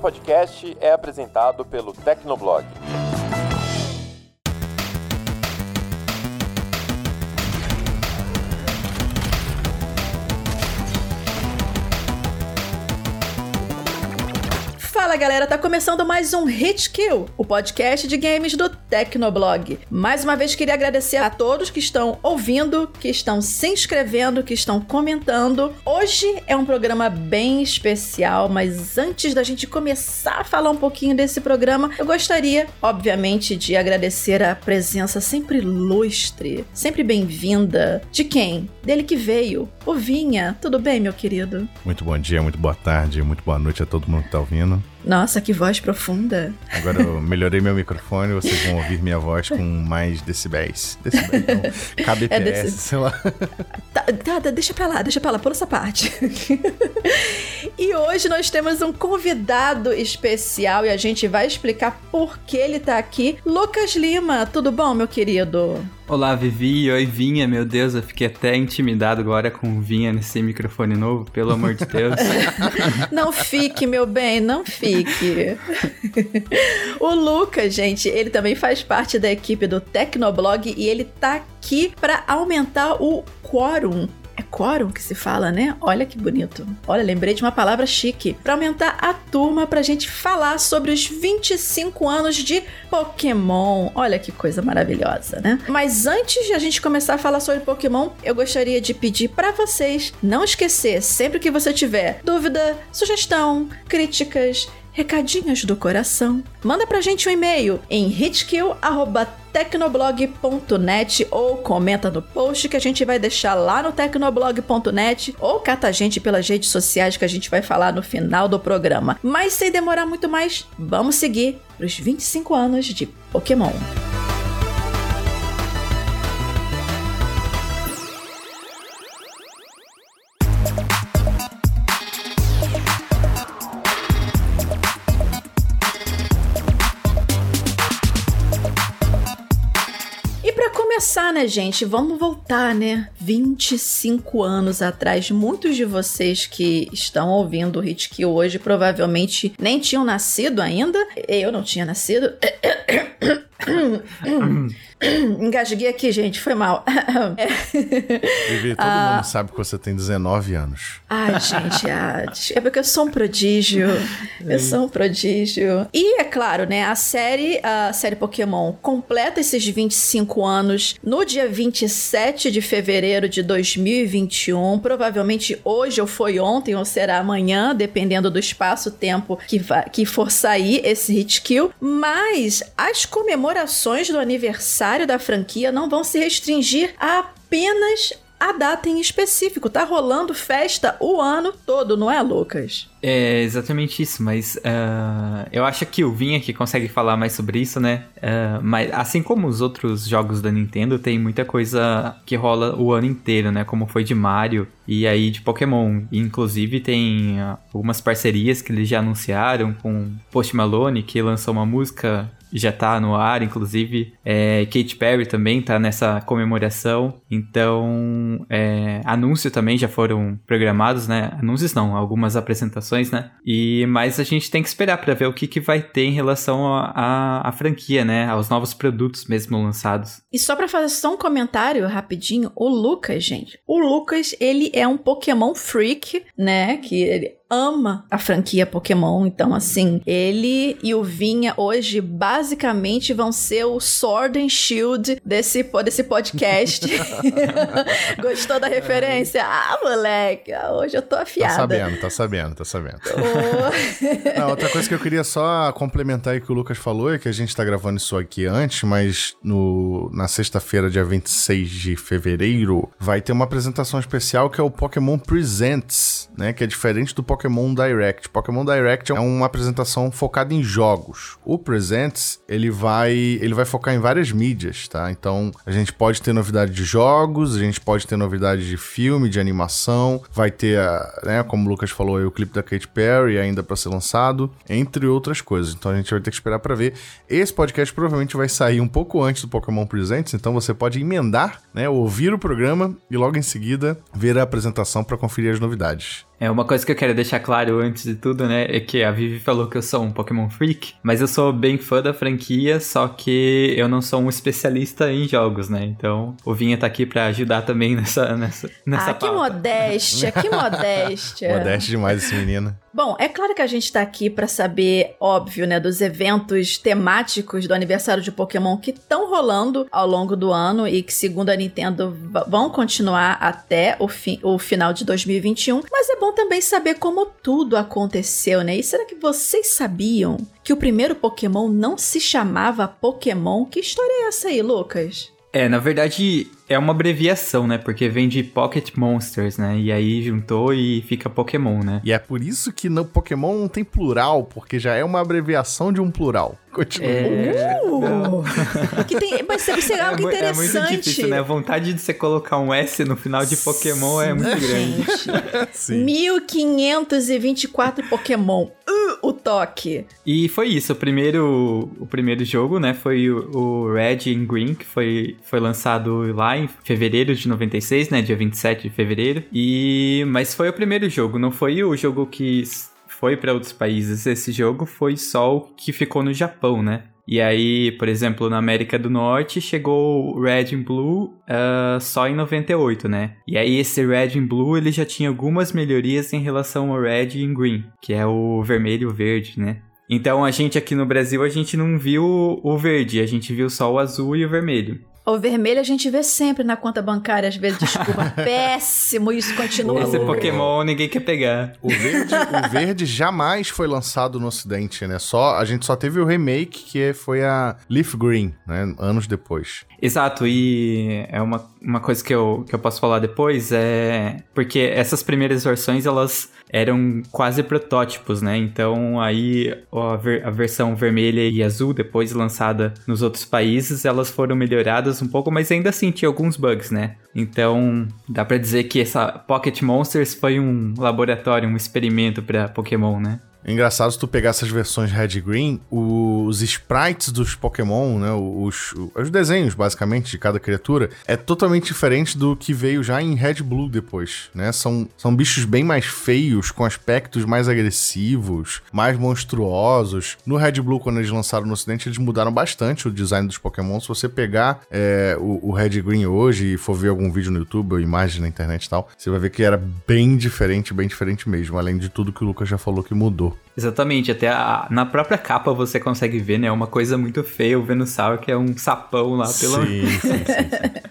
podcast é apresentado pelo Tecnoblog. Fala galera, tá começando mais um Hit Kill, o podcast de games do Tecnoblog. Mais uma vez queria agradecer a todos que estão ouvindo, que estão se inscrevendo, que estão comentando. Hoje é um programa bem especial, mas antes da gente começar a falar um pouquinho desse programa, eu gostaria, obviamente, de agradecer a presença sempre lustre, sempre bem-vinda de quem? Dele que veio, o Vinha. Tudo bem, meu querido? Muito bom dia, muito boa tarde, muito boa noite a todo mundo que tá ouvindo. Nossa, que voz profunda. Agora eu melhorei meu microfone, vocês vão ouvir minha voz com mais decibéis. Decibéis, não. KBPS, é desse... sei lá. Tá, tá, deixa pra lá, deixa pra lá, pula essa parte. e hoje nós temos um convidado especial e a gente vai explicar por que ele tá aqui. Lucas Lima, tudo bom, meu querido? Olá, Vivi. Oi, Vinha. Meu Deus, eu fiquei até intimidado agora com Vinha nesse microfone novo, pelo amor de Deus. não fique, meu bem, não fique. o Lucas, gente, ele também faz parte da equipe do Tecnoblog e ele tá aqui para aumentar o quórum é quórum que se fala, né? Olha que bonito. Olha, lembrei de uma palavra chique. Para aumentar a turma pra gente falar sobre os 25 anos de Pokémon. Olha que coisa maravilhosa, né? Mas antes de a gente começar a falar sobre Pokémon, eu gostaria de pedir para vocês não esquecer, sempre que você tiver dúvida, sugestão, críticas, recadinhos do coração, manda pra gente um e-mail em hitkill@tecnoblog.net ou comenta no post que a gente vai deixar lá no tecnoblog.net ou cata a gente pelas redes sociais que a gente vai falar no final do programa. Mas sem demorar muito mais, vamos seguir pros 25 anos de Pokémon. Gente? Vamos voltar, né? 25 anos atrás. Muitos de vocês que estão ouvindo o Hit que hoje provavelmente nem tinham nascido ainda. Eu não tinha nascido. Engasguei aqui, gente, foi mal. Vivi, todo ah, mundo sabe que você tem 19 anos. Ai, gente, ah, é porque eu sou um prodígio. Eu sou um prodígio. E é claro, né, a série, a série Pokémon completa esses 25 anos no dia 27 de fevereiro de 2021. Provavelmente hoje ou foi ontem ou será amanhã, dependendo do espaço-tempo que, que for sair esse hit kill. Mas as comemorações do aniversário da franquia não vão se restringir a apenas a data em específico. Tá rolando festa o ano todo, não é, Lucas? É exatamente isso, mas uh, eu acho que o Vinha que consegue falar mais sobre isso, né? Uh, mas assim como os outros jogos da Nintendo, tem muita coisa que rola o ano inteiro, né? Como foi de Mario e aí de Pokémon. E, inclusive tem uh, algumas parcerias que eles já anunciaram com Post Malone, que lançou uma música já tá no ar, inclusive. É, Katy Perry também tá nessa comemoração. Então, é, anúncios também já foram programados, né? Anúncios não, algumas apresentações, né? E, mas a gente tem que esperar para ver o que, que vai ter em relação à franquia, né? Aos novos produtos mesmo lançados. E só pra fazer só um comentário rapidinho, o Lucas, gente. O Lucas, ele é um Pokémon freak, né? Que ele ama a franquia Pokémon. Então, assim, ele e o Vinha hoje basicamente vão ser o Sword and Shield desse, desse podcast. Gostou da referência? Ah, moleque, hoje eu tô afiada. Tá sabendo, tá sabendo, tá sabendo. Oh. Não, outra coisa que eu queria só complementar aí que o Lucas falou é que a gente tá gravando isso aqui antes, mas no, na sexta-feira, dia 26 de fevereiro, vai ter uma apresentação especial que é o Pokémon Presents, né? Que é diferente do Pokémon Pokémon Direct. Pokémon Direct é uma apresentação focada em jogos. O Presents, ele vai, ele vai focar em várias mídias, tá? Então, a gente pode ter novidade de jogos, a gente pode ter novidade de filme, de animação, vai ter, né, como o Lucas falou aí, o clipe da Katy Perry ainda para ser lançado, entre outras coisas. Então, a gente vai ter que esperar para ver. Esse podcast provavelmente vai sair um pouco antes do Pokémon Presents, então você pode emendar, né, ouvir o programa e logo em seguida ver a apresentação para conferir as novidades. É uma coisa que eu quero deixar claro antes de tudo, né? É que a Vivi falou que eu sou um Pokémon freak, mas eu sou bem fã da franquia, só que eu não sou um especialista em jogos, né? Então o Vinha tá aqui para ajudar também nessa nessa nessa Ah, que modéstia, que modéstia. Modéstia demais esse menino. Bom, é claro que a gente tá aqui para saber, óbvio, né, dos eventos temáticos do aniversário de Pokémon que estão rolando ao longo do ano e que, segundo a Nintendo, vão continuar até o, fi o final de 2021. Mas é bom também saber como tudo aconteceu, né? E será que vocês sabiam que o primeiro Pokémon não se chamava Pokémon? Que história é essa aí, Lucas? É, na verdade, é uma abreviação, né? Porque vem de Pocket Monsters, né? E aí juntou e fica Pokémon, né? E é por isso que no Pokémon não tem plural, porque já é uma abreviação de um plural. Continua. É... Uh, que tem, mas isso é algo interessante. É muito difícil, né? A vontade de você colocar um S no final de Pokémon é muito grande. Sim. 1524 Pokémon. Uh, o toque. E foi isso, o primeiro, o primeiro jogo, né, foi o, o Red and Green, que foi, foi lançado lá em fevereiro de 96, né, dia 27 de fevereiro. E mas foi o primeiro jogo, não foi o jogo que foi para outros países. Esse jogo foi só o que ficou no Japão, né? E aí, por exemplo, na América do Norte chegou o Red and Blue ah, só em 98, né? E aí esse Red and Blue ele já tinha algumas melhorias em relação ao Red and Green, que é o vermelho e o verde, né? Então a gente aqui no Brasil a gente não viu o verde, a gente viu só o azul e o vermelho. O vermelho a gente vê sempre na conta bancária, às vezes, desculpa. péssimo, isso continua. Esse. Pokémon ninguém quer pegar. O verde, o verde jamais foi lançado no ocidente, né? Só, a gente só teve o remake, que foi a Leaf Green, né? Anos depois. Exato, e é uma, uma coisa que eu, que eu posso falar depois, é porque essas primeiras versões, elas eram quase protótipos, né? Então aí a, ver- a versão vermelha e azul, depois lançada nos outros países, elas foram melhoradas um pouco, mas ainda assim tinha alguns bugs, né? Então dá pra dizer que essa Pocket Monsters foi um laboratório, um experimento pra Pokémon, né? É engraçado se tu pegar essas versões Red Green, os sprites dos Pokémon, né? Os, os desenhos, basicamente, de cada criatura, é totalmente diferente do que veio já em Red Blue depois, né? São, são bichos bem mais feios, com aspectos mais agressivos, mais monstruosos. No Red Blue, quando eles lançaram no ocidente, eles mudaram bastante o design dos Pokémon. Se você pegar é, o, o Red Green hoje e for ver algum vídeo no YouTube ou imagem na internet e tal, você vai ver que era bem diferente, bem diferente mesmo, além de tudo que o Lucas já falou que mudou. Exatamente, até a- na própria capa você consegue ver, né? Uma coisa muito feia, o Venusaur, que é um sapão lá pelo. Sim, sim, sim, sim.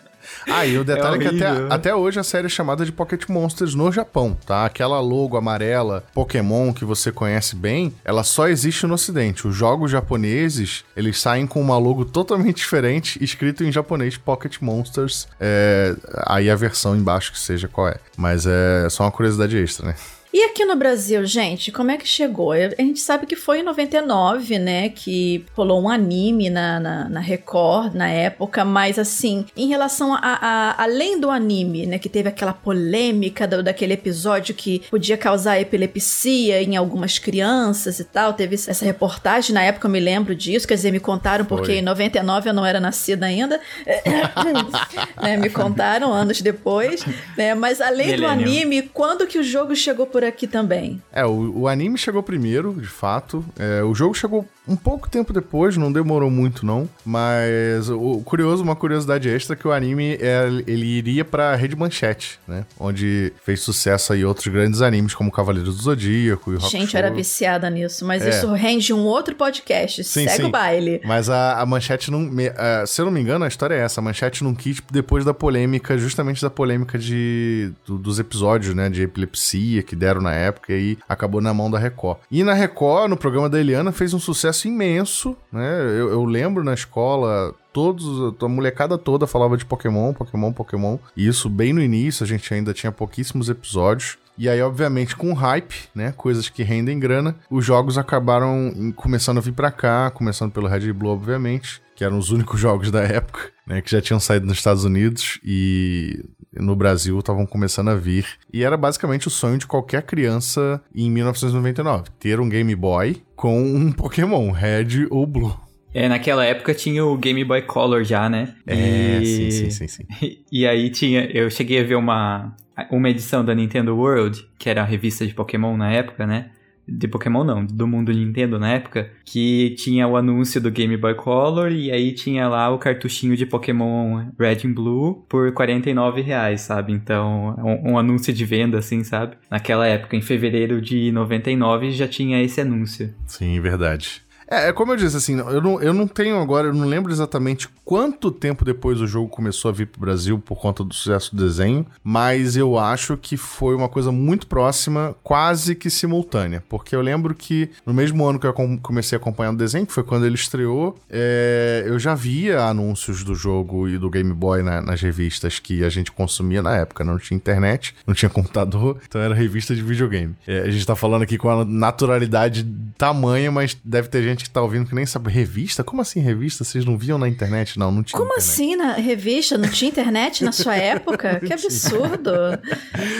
Ah, e o detalhe é, que até, até hoje a série é chamada de Pocket Monsters no Japão, tá? Aquela logo amarela Pokémon que você conhece bem, ela só existe no ocidente. Os jogos japoneses, eles saem com uma logo totalmente diferente, escrito em japonês Pocket Monsters. É, aí a versão embaixo que seja qual é. Mas é só uma curiosidade extra, né? E aqui no Brasil, gente, como é que chegou? A gente sabe que foi em 99, né, que rolou um anime na, na, na Record na época, mas assim, em relação a, a- além do anime, né, que teve aquela polêmica do- daquele episódio que podia causar epilepsia em algumas crianças e tal, teve essa reportagem, na época eu me lembro disso, quer dizer, me contaram porque Foi. em 99 eu não era nascida ainda, né, me contaram anos depois, né, mas além do anime, quando que o jogo chegou por aqui também? É, o, o anime chegou primeiro, de fato. É, o jogo chegou um pouco tempo depois, não demorou muito não. Mas o curioso, uma curiosidade extra, que o anime é, ele iria pra Rede Manchete, né? Onde fez sucesso aí outros grandes animes como Cavaleiros do Zodíaco e Rock Gente, eu Show. era viciada nisso, mas É. isso rende um outro podcast. Sim, Segue sim. o baile. Mas a, a Manchete não. me- se eu não me engano, a história é essa. A Manchete não quis depois da polêmica, justamente da polêmica de, do- dos episódios, né? De epilepsia que deram na época e aí acabou na mão da Record. E na Record, no programa da Eliana, fez um sucesso imenso, né? Eu, eu lembro na escola. Todos, a molecada toda falava de Pokémon, Pokémon, Pokémon. E isso bem no início, a gente ainda tinha pouquíssimos episódios. E aí, obviamente, com hype, né? Coisas que rendem grana, os jogos acabaram começando a vir pra cá, começando pelo Red Blue, obviamente, que eram os únicos jogos da época, né? Que já tinham saído nos Estados Unidos e no Brasil estavam começando a vir. E era basicamente o sonho de qualquer criança em 1999, ter um Game Boy com um Pokémon, Red ou Blue. É, naquela época tinha o Game Boy Color já, né? É, E- sim, sim, sim, sim. E aí tinha, eu cheguei a ver uma uma edição da Nintendo World, que era a revista de Pokémon na época, né? De Pokémon não, do mundo Nintendo na época, que tinha o anúncio do Game Boy Color e aí tinha lá o cartuchinho de Pokémon Red and Blue por 49 reais, sabe? Então, um, um anúncio de venda, assim, sabe? Naquela época, em fevereiro de 99, já tinha esse anúncio. Sim, verdade. É, é como eu disse, assim, eu não, eu não tenho agora, eu não lembro exatamente quanto tempo depois o jogo começou a vir pro Brasil por conta do sucesso do desenho, mas eu acho que foi uma coisa muito próxima, quase que simultânea, porque eu lembro que no mesmo ano que eu comecei a acompanhar o desenho, que foi quando ele estreou, é, eu já via anúncios do jogo e do Game Boy na, nas revistas que a gente consumia na época, não tinha internet, não tinha computador, então era revista de videogame. É, a gente tá falando aqui com a naturalidade tamanha, mas deve ter gente gente que tá ouvindo que nem sabe. Revista? Como assim revista? Vocês não viam na internet? Não, não tinha. Como internet. assim na revista? Não tinha internet na sua época? que absurdo.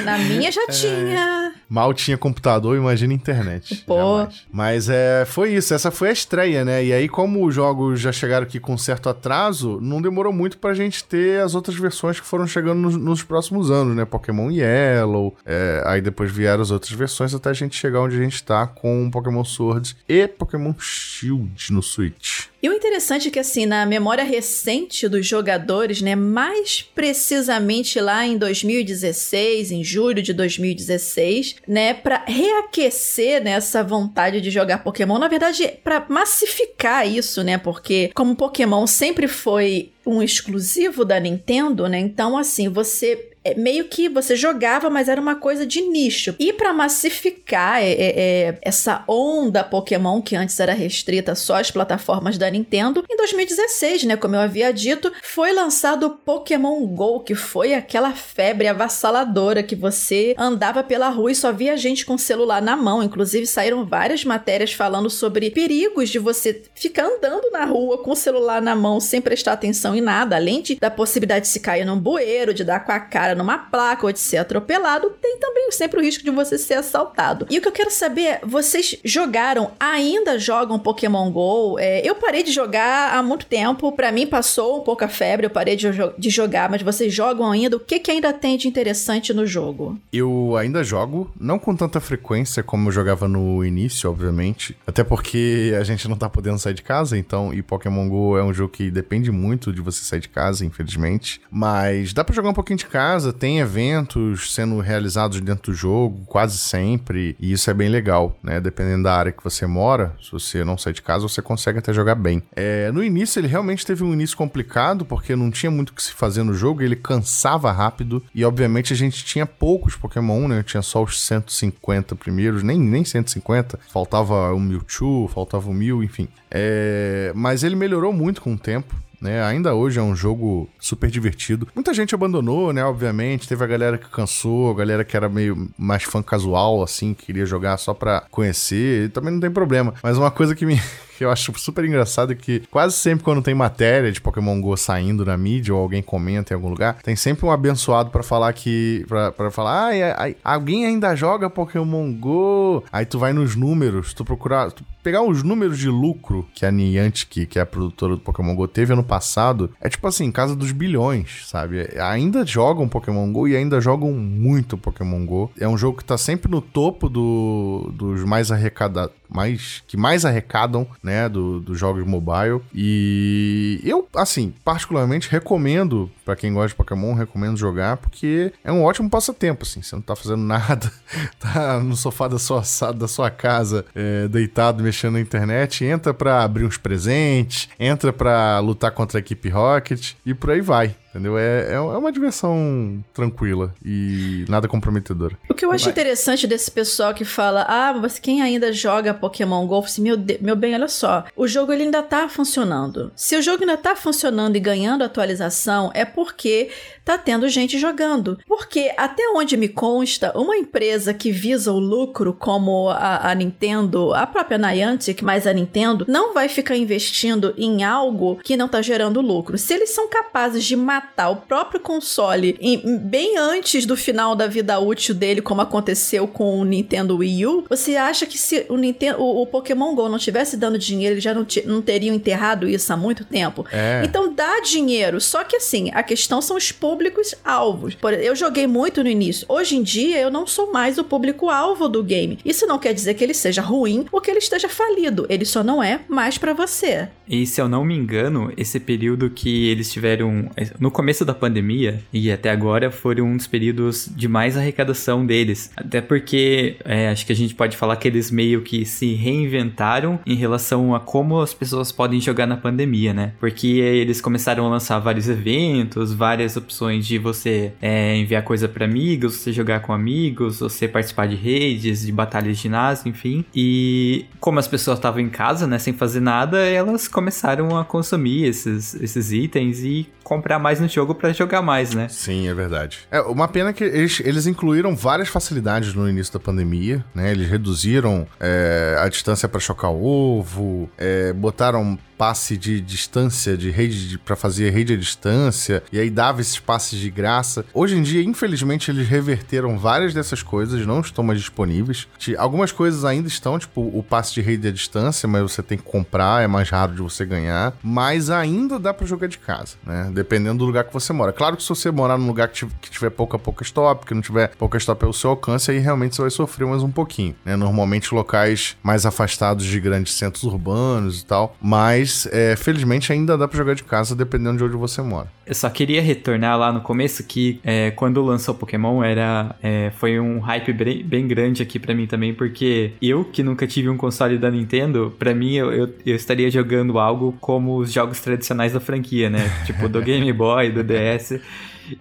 Na minha já é... tinha. Mal tinha computador, imagina internet. Pô. Jamais. Mas é, foi isso. Essa foi a estreia, né? E aí, como os jogos já chegaram aqui com certo atraso, não demorou muito pra gente ter as outras versões que foram chegando nos, nos próximos anos, né? Pokémon Yellow. É, aí depois vieram as outras versões até a gente chegar onde a gente tá com Pokémon Sword e Pokémon Shield no Switch. E o interessante é que, assim, na memória recente dos jogadores, né, mais precisamente lá em 2016, em julho de 2016, né, para reaquecer né, essa vontade de jogar Pokémon, na verdade, para massificar isso, né, porque como Pokémon sempre foi um exclusivo da Nintendo, né? Então, assim, você meio que você jogava, mas era uma coisa de nicho. E para massificar é, é, é, essa onda Pokémon, que antes era restrita só às plataformas da Nintendo, em 2016, né, como eu havia dito, foi lançado o Pokémon GO, que foi aquela febre avassaladora que você andava pela rua e só via gente com celular na mão. Inclusive, saíram várias matérias falando sobre perigos de você ficar andando na rua com o celular na mão sem prestar atenção em nada, além de, da possibilidade de se cair num bueiro, de dar com a cara numa placa ou de ser atropelado, tem também sempre o risco de você ser assaltado. E o que eu quero saber é, vocês jogaram, ainda jogam Pokémon GO? É, eu parei de jogar há muito tempo, para mim passou um pouco a febre, eu parei de, de jogar, mas vocês jogam ainda? O que, que ainda tem de interessante no jogo? Eu ainda jogo, não com tanta frequência como eu jogava no início, obviamente, até porque a gente não tá podendo sair de casa, então, e Pokémon GO é um jogo que depende muito de você sair de casa, infelizmente, mas dá para jogar um pouquinho de casa, casa tem eventos sendo realizados dentro do jogo, quase sempre, e isso é bem legal, né? Dependendo da área que você mora, se você não sai de casa, você consegue até jogar bem. É, no início, ele realmente teve um início complicado, porque não tinha muito o que se fazer no jogo, ele cansava rápido, e obviamente a gente tinha poucos Pokémon, né? Tinha só os 150 primeiros, nem, nem 150, faltava o Mewtwo, faltava o Mew, enfim. É, mas ele melhorou muito com o tempo né? Ainda hoje é um jogo super divertido. Muita gente abandonou, né? Obviamente, teve a galera que cansou, a galera que era meio mais fã casual, assim, que queria jogar só pra conhecer, e também não tem problema. Mas uma coisa que me que eu acho super engraçado que quase sempre quando tem matéria de Pokémon GO saindo na mídia ou alguém comenta em algum lugar, tem sempre um abençoado para falar que. para falar, ai, alguém ainda joga Pokémon GO. Aí tu vai nos números, tu procurar. Tu pegar os números de lucro que a Niantic, que é a produtora do Pokémon GO, teve ano passado, é tipo assim, casa dos bilhões, sabe? Ainda jogam Pokémon GO e ainda jogam muito Pokémon GO. É um jogo que tá sempre no topo do, dos mais arrecadados, mais, que mais arrecadam, né, dos do jogos mobile. E eu, assim, particularmente recomendo, para quem gosta de Pokémon, recomendo jogar, porque é um ótimo passatempo, assim, você não tá fazendo nada, tá no sofá da sua, da sua casa, é, deitado, mexendo na internet, entra pra abrir uns presentes, entra pra lutar contra a equipe Rocket e por aí vai. Entendeu? É, é uma diversão tranquila e nada comprometedora. O que eu acho Vai. interessante desse pessoal que fala: ah, mas quem ainda joga Pokémon GO? Assim, meu, meu bem, olha só. O jogo ele ainda tá funcionando. Se o jogo ainda tá funcionando e ganhando atualização, é porque tá tendo gente jogando. Porque, até onde me consta, uma empresa que visa o lucro, como a, a Nintendo, a própria Niantic, mas a Nintendo, não vai ficar investindo em algo que não tá gerando lucro. Se eles são capazes de matar o próprio console em, bem antes do final da vida útil dele, como aconteceu com o Nintendo Wii U, você acha que se o, Nintendo, o, o Pokémon GO não tivesse dando dinheiro, eles já não, não teriam enterrado isso há muito tempo? É. Então dá dinheiro. Só que assim, a questão são os públicos-alvos. Eu joguei muito no início. Hoje em dia, eu não sou mais o público-alvo do game. Isso não quer dizer que ele seja ruim ou que ele esteja falido. Ele só não é mais para você. E se eu não me engano, esse período que eles tiveram no começo da pandemia e até agora foram um dos períodos de mais arrecadação deles. Até porque é, acho que a gente pode falar que eles meio que se reinventaram em relação a como as pessoas podem jogar na pandemia, né? Porque eles começaram a lançar vários eventos, várias opções de você é, enviar coisa para amigos, você jogar com amigos, você participar de redes, de batalhas de ginásio, enfim. E como as pessoas estavam em casa, né, sem fazer nada, elas começaram a consumir esses, esses itens e comprar mais no jogo para jogar mais, né? Sim, é verdade. É, uma pena que eles, eles incluíram várias facilidades no início da pandemia, né? Eles reduziram é, a distância para chocar ovo, é, botaram passe de distância, de rede para fazer rede à distância, e aí dava esses passes de graça. Hoje em dia, infelizmente, eles reverteram várias dessas coisas, não estão mais disponíveis. Algumas coisas ainda estão, tipo o passe de rede à distância, mas você tem que comprar, é mais raro de você ganhar, mas ainda dá para jogar de casa, né? Dependendo do lugar que você mora. Claro que se você morar num lugar que tiver pouca pouca stop, que não tiver pouca stop ao seu alcance, aí realmente você vai sofrer mais um pouquinho, né? Normalmente locais mais afastados de grandes centros urbanos e tal, mas mas, é, felizmente, ainda dá para jogar de casa dependendo de onde você mora. Eu só queria retornar lá no começo que é, quando lançou Pokémon era é, foi um hype bem, bem grande aqui para mim também, porque eu que nunca tive um console da Nintendo, para mim eu, eu, eu, estaria jogando algo como os jogos tradicionais da franquia, né? tipo do Game Boy, do DS.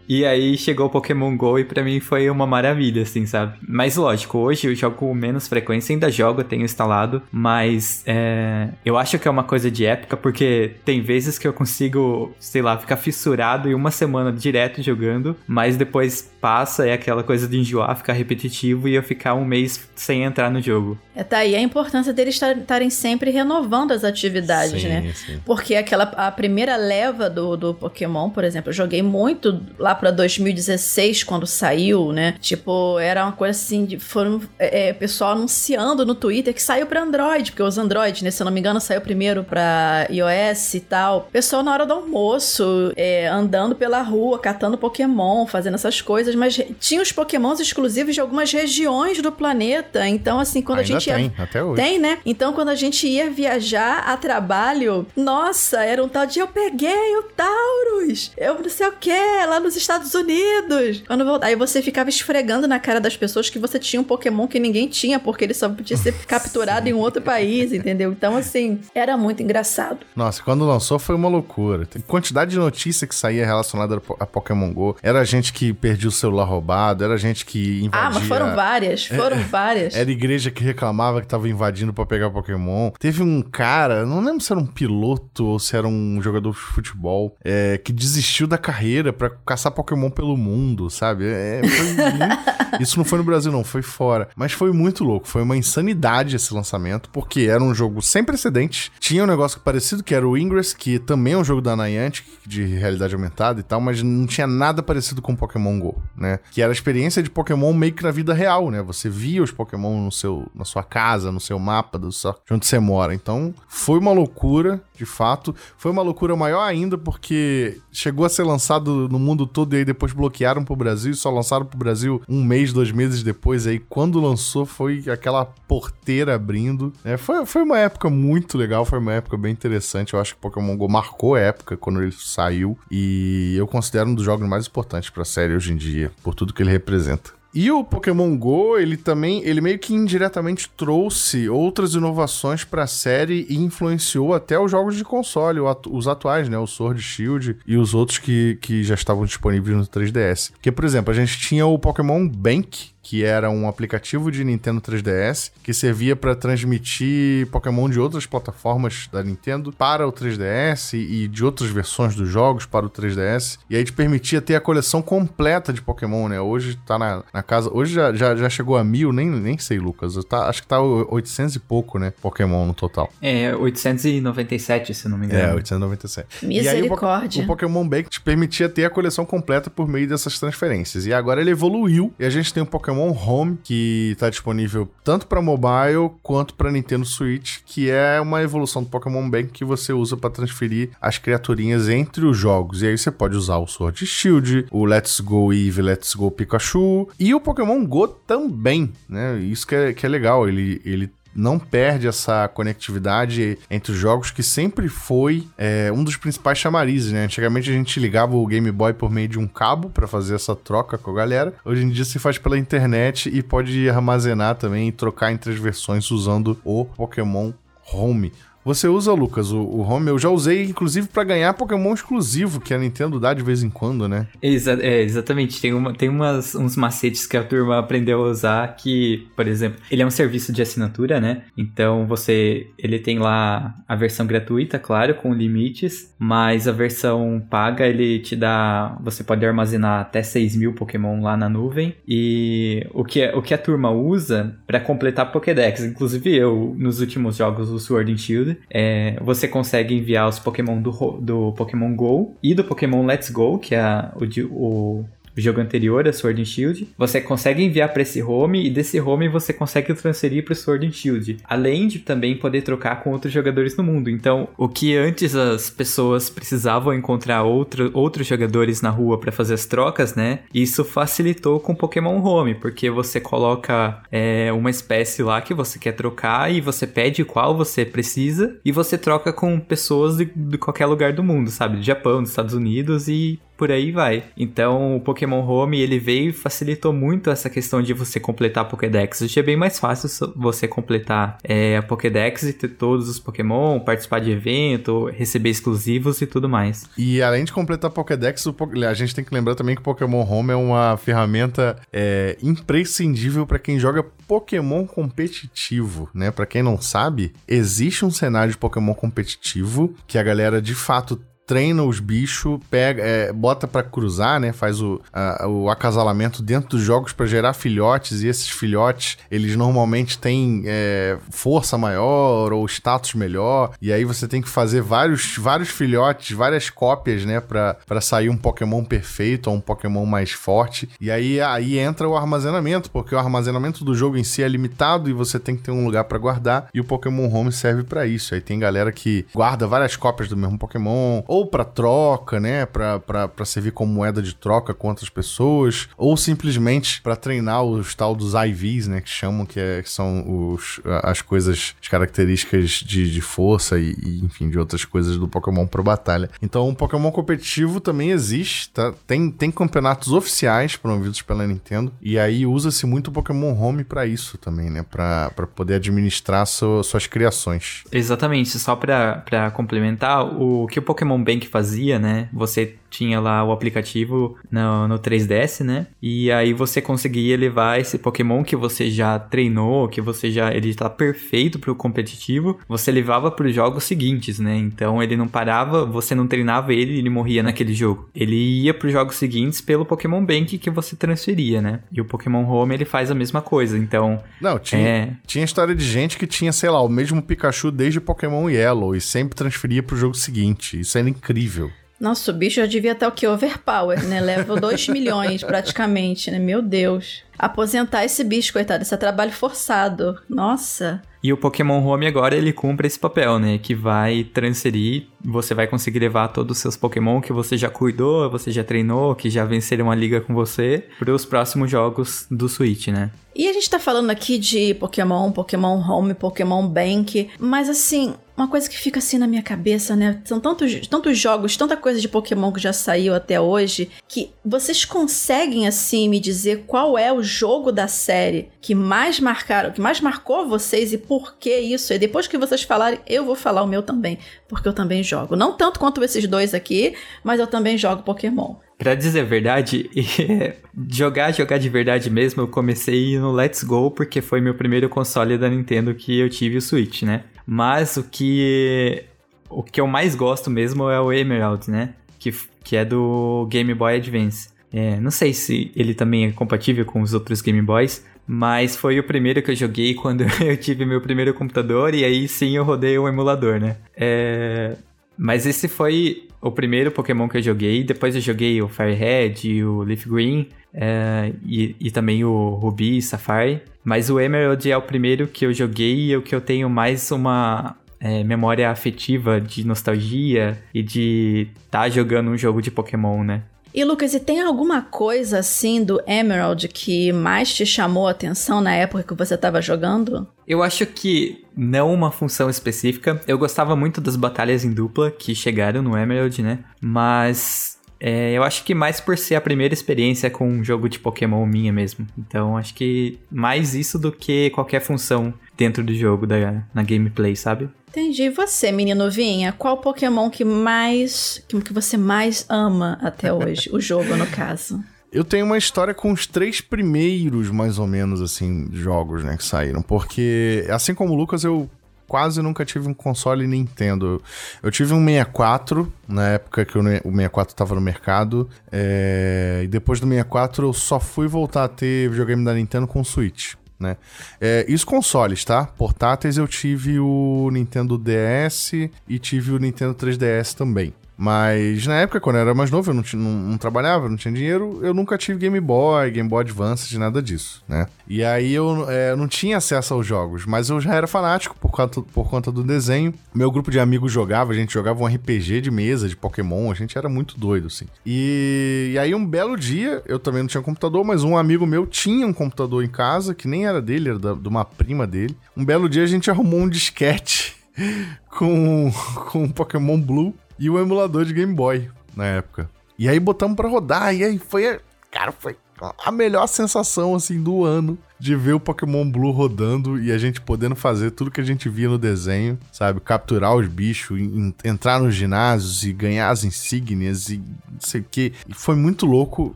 E aí chegou o Pokémon GO e pra mim foi uma maravilha, assim, sabe? Mas lógico, hoje eu jogo com menos frequência, ainda jogo, tenho instalado, mas é, eu acho que é uma coisa de época, porque tem vezes que eu consigo, sei lá, ficar fissurado em uma semana direto jogando, mas depois passa, é aquela coisa de enjoar, ficar repetitivo e eu ficar um mês sem entrar no jogo. É, tá aí a importância deles estarem sempre renovando as atividades, sim, né? Sim. Porque aquela a primeira leva do, do Pokémon, por exemplo, eu joguei muito lá para 2016, quando saiu, né? Tipo, era uma coisa assim, de, foram é, é, pessoal anunciando no Twitter que saiu para Android, porque os Android, né, se eu não me engano, saiu primeiro para iOS e tal. Pessoal na hora do almoço, é, andando pela rua, catando Pokémon, fazendo essas coisas, mas tinha os Pokémons exclusivos de algumas regiões do planeta. Então, assim, quando Ainda a gente tem, ia... até hoje. Tem, né? Então, quando a gente ia viajar a trabalho, nossa, era um tal de eu peguei o Taurus, eu não sei o que, lá nos Estados Unidos. Quando aí você ficava esfregando na cara das pessoas que você tinha um Pokémon que ninguém tinha, porque ele só podia ser capturado em um outro país, entendeu? Então, assim, era muito engraçado. Nossa, quando lançou foi uma loucura. Tem quantidade de notícia que saía relacionada a Pokémon GO. Era gente que perdia o celular roubado, era gente que invadia... Ah, mas foram várias, foram é, várias. Era igreja que reclamava que tava invadindo para pegar Pokémon. Teve um cara, não lembro se era um piloto ou se era um jogador de futebol, é, que desistiu da carreira para caçar Pokémon pelo mundo, sabe? É, muito... Isso não foi no Brasil, não, foi fora. Mas foi muito louco, foi uma insanidade esse lançamento, porque era um jogo sem precedentes. Tinha um negócio parecido que era o Ingress, que também é um jogo da Niantic, de realidade aumentada e tal, mas não tinha nada parecido com Pokémon GO, né? Que era a experiência de Pokémon meio que na vida real, né? Você via os Pokémon no seu, na sua casa, no seu mapa, do seu, de onde você mora. Então, foi uma loucura, de fato. Foi uma loucura maior ainda, porque chegou a ser lançado no mundo todo e aí depois bloquearam pro Brasil, só lançaram pro Brasil um mês, dois meses depois. Aí quando lançou foi aquela porteira abrindo. É, foi, foi uma época muito legal, foi uma época bem interessante. Eu acho que Pokémon GO marcou a época quando ele saiu e eu considero um dos jogos mais importantes pra série hoje em dia, por tudo que ele representa. E o Pokémon Go, ele também, ele meio que indiretamente trouxe outras inovações para a série e influenciou até os jogos de console, os atuais, né, o Sword Shield e os outros que, que já estavam disponíveis no 3DS. Porque, por exemplo, a gente tinha o Pokémon Bank, que era um aplicativo de Nintendo 3DS que servia para transmitir Pokémon de outras plataformas da Nintendo para o 3DS e de outras versões dos jogos para o 3DS. E aí te permitia ter a coleção completa de Pokémon, né? Hoje tá na, na casa. Hoje já, já, já, chegou a mil, nem, nem sei, Lucas. Tá, acho que tá 800 e pouco, né? Pokémon no total. É, 897, se não me engano. É, 897. Misericórdia. E aí, o, o Pokémon Bank te permitia ter a coleção completa por meio dessas transferências. E agora ele evoluiu e a gente tem o Pokémon Pokémon Home, que tá disponível tanto para mobile quanto para Nintendo Switch, que é uma evolução do Pokémon Bank que você usa para transferir as criaturinhas entre os jogos. E aí você pode usar o Sword Shield, o Let's Go Eevee, Let's Go Pikachu e o Pokémon Go também, né? Isso que é, que é legal, ele, ele não perde essa conectividade entre os jogos, que sempre foi é, um dos principais chamarizes, né? Antigamente a gente ligava o Game Boy por meio de um cabo para fazer essa troca com a galera. Hoje em dia se faz pela internet e pode armazenar também e trocar entre as versões usando o Pokémon Home. Você usa, Lucas, o, o Home? Eu já usei, inclusive, para ganhar Pokémon exclusivo, que a Nintendo dá de vez em quando, né? Exa é, exatamente. Tem, uma, tem umas, uns macetes que a turma aprendeu a usar que, por exemplo, ele é um serviço de assinatura, né? Então, você... Ele tem lá a versão gratuita, claro, com limites, mas a versão paga, ele te dá... Você pode armazenar até 6 mil Pokémon lá na nuvem. E o que, o que a turma usa para completar Pokédex, inclusive eu, nos últimos jogos do Sword and Shield, é, você consegue enviar os Pokémon do, do Pokémon GO e do Pokémon Let's Go, que é o, o o jogo anterior, a Sword and Shield, você consegue enviar para esse home e desse home você consegue transferir para o Sword and Shield, além de também poder trocar com outros jogadores no mundo. Então, o que antes as pessoas precisavam encontrar outro, outros jogadores na rua para fazer as trocas, né? Isso facilitou com Pokémon Home, porque você coloca é, uma espécie lá que você quer trocar e você pede qual você precisa e você troca com pessoas de, de qualquer lugar do mundo, sabe? Do Japão, dos Estados Unidos e por aí vai. Então, o Pokémon Home, ele veio e facilitou muito essa questão de você completar a Pokédex. Hoje é bem mais fácil você completar é, a Pokédex e ter todos os Pokémon, participar de evento, receber exclusivos e tudo mais. E além de completar a Pokédex, a gente tem que lembrar também que o Pokémon Home é uma ferramenta é, imprescindível para quem joga Pokémon competitivo, né? Para quem não sabe, existe um cenário de Pokémon competitivo que a galera de fato treina os bichos, pega, é, bota para cruzar, né? Faz o, a, o acasalamento dentro dos jogos para gerar filhotes, e esses filhotes, eles normalmente têm é, força maior ou status melhor, e aí você tem que fazer vários, vários filhotes, várias cópias, né? para sair um Pokémon perfeito ou um Pokémon mais forte. E aí, aí entra o armazenamento, porque o armazenamento do jogo em si é limitado e você tem que ter um lugar para guardar, e o Pokémon Home serve para isso. Aí tem galera que guarda várias cópias do mesmo Pokémon, ou para troca, né, para servir como moeda de troca com outras pessoas, ou simplesmente para treinar os tal dos IVs, né, que chamam que, é, que são os, as coisas, as características de, de força e, e, enfim, de outras coisas do Pokémon pro batalha. Então, o Pokémon competitivo também existe, tá? Tem, tem campeonatos oficiais promovidos pela Nintendo, e aí usa-se muito o Pokémon Home para isso também, né, para poder administrar so, suas criações. Exatamente, só para complementar, o que o Pokémon Bank fazia, né? Você tinha lá o aplicativo no, no 3DS, né? E aí você conseguia levar esse Pokémon que você já treinou, que você já ele está perfeito para o competitivo, você levava para os jogos seguintes, né? Então ele não parava, você não treinava ele, ele morria naquele jogo. Ele ia para os jogos seguintes pelo Pokémon Bank que você transferia, né? E o Pokémon Home ele faz a mesma coisa. Então, não, tinha, é... tinha história de gente que tinha, sei lá, o mesmo Pikachu desde Pokémon Yellow e sempre transferia para o jogo seguinte. Isso era incrível. Nossa, o bicho já devia estar o que? Overpower, né? Leva 2 milhões praticamente, né? Meu Deus. Aposentar esse bicho, coitado, esse é trabalho forçado. Nossa. E o Pokémon Home agora ele cumpre esse papel, né? Que vai transferir, você vai conseguir levar todos os seus Pokémon que você já cuidou, você já treinou, que já venceram a liga com você, para os próximos jogos do Switch, né? E a gente tá falando aqui de Pokémon, Pokémon Home, Pokémon Bank, mas assim, uma coisa que fica assim na minha cabeça, né? São tantos, tantos jogos, tanta coisa de Pokémon que já saiu até hoje, que vocês conseguem assim me dizer qual é o jogo da série que mais marcaram, que mais marcou vocês e por que isso? E depois que vocês falarem, eu vou falar o meu também, porque eu também jogo. Não tanto quanto esses dois aqui, mas eu também jogo Pokémon. Pra dizer a verdade, jogar, jogar de verdade mesmo, eu comecei no Let's Go, porque foi meu primeiro console da Nintendo que eu tive o Switch, né? Mas o que. O que eu mais gosto mesmo é o Emerald, né? Que, que é do Game Boy Advance. É, não sei se ele também é compatível com os outros Game Boys, mas foi o primeiro que eu joguei quando eu tive meu primeiro computador e aí sim eu rodei um emulador, né? É... Mas esse foi o primeiro Pokémon que eu joguei. Depois eu joguei o Firehead, o Leaf Green é, e, e, também o Ruby e Sapphire. Mas o Emerald é o primeiro que eu joguei e o que eu tenho mais uma é, memória afetiva de nostalgia e de estar tá jogando um jogo de Pokémon, né? E Lucas, e tem alguma coisa assim do Emerald que mais te chamou a atenção na época que você estava jogando? Eu acho que não uma função específica. Eu gostava muito das batalhas em dupla que chegaram no Emerald, né? Mas é, eu acho que mais por ser a primeira experiência com um jogo de Pokémon minha mesmo. Então acho que mais isso do que qualquer função dentro do jogo, da, na gameplay, sabe? Entendi. E você, menino Vinha, qual Pokémon que mais. que você mais ama até hoje? o jogo, no caso. Eu tenho uma história com os três primeiros, mais ou menos, assim, jogos, né, que saíram. Porque, assim como o Lucas, eu quase nunca tive um console Nintendo. Eu tive um 64, na época que o 64 estava no mercado. É... E depois do 64 eu só fui voltar a ter videogame da Nintendo com o Switch né? É, os consoles, tá? Portáteis eu tive o Nintendo DS e tive o Nintendo 3DS também. Mas na época, quando eu era mais novo, eu não, não, não, trabalhava, não tinha dinheiro, eu nunca tive Game Boy, Game Boy Advance, nada disso, né? E aí eu é, não tinha acesso aos jogos, mas eu já era fanático por conta, por conta do desenho. Meu grupo de amigos jogava, a gente jogava um RPG de mesa, de Pokémon, a gente era muito doido, assim. E, e aí um belo dia, eu também não tinha computador, mas um amigo meu tinha um computador em casa, que nem era dele, era da, de uma prima dele. Um belo dia a gente arrumou um disquete com, com Pokémon Blue e o emulador de Game Boy na época. E aí botamos para rodar, e aí foi. Cara, foi a melhor sensação assim do ano de ver o Pokémon Blue rodando e a gente podendo fazer tudo que a gente via no desenho, sabe? Capturar os bichos, entrar nos ginásios e ganhar as insígnias e não sei o que. Foi muito louco.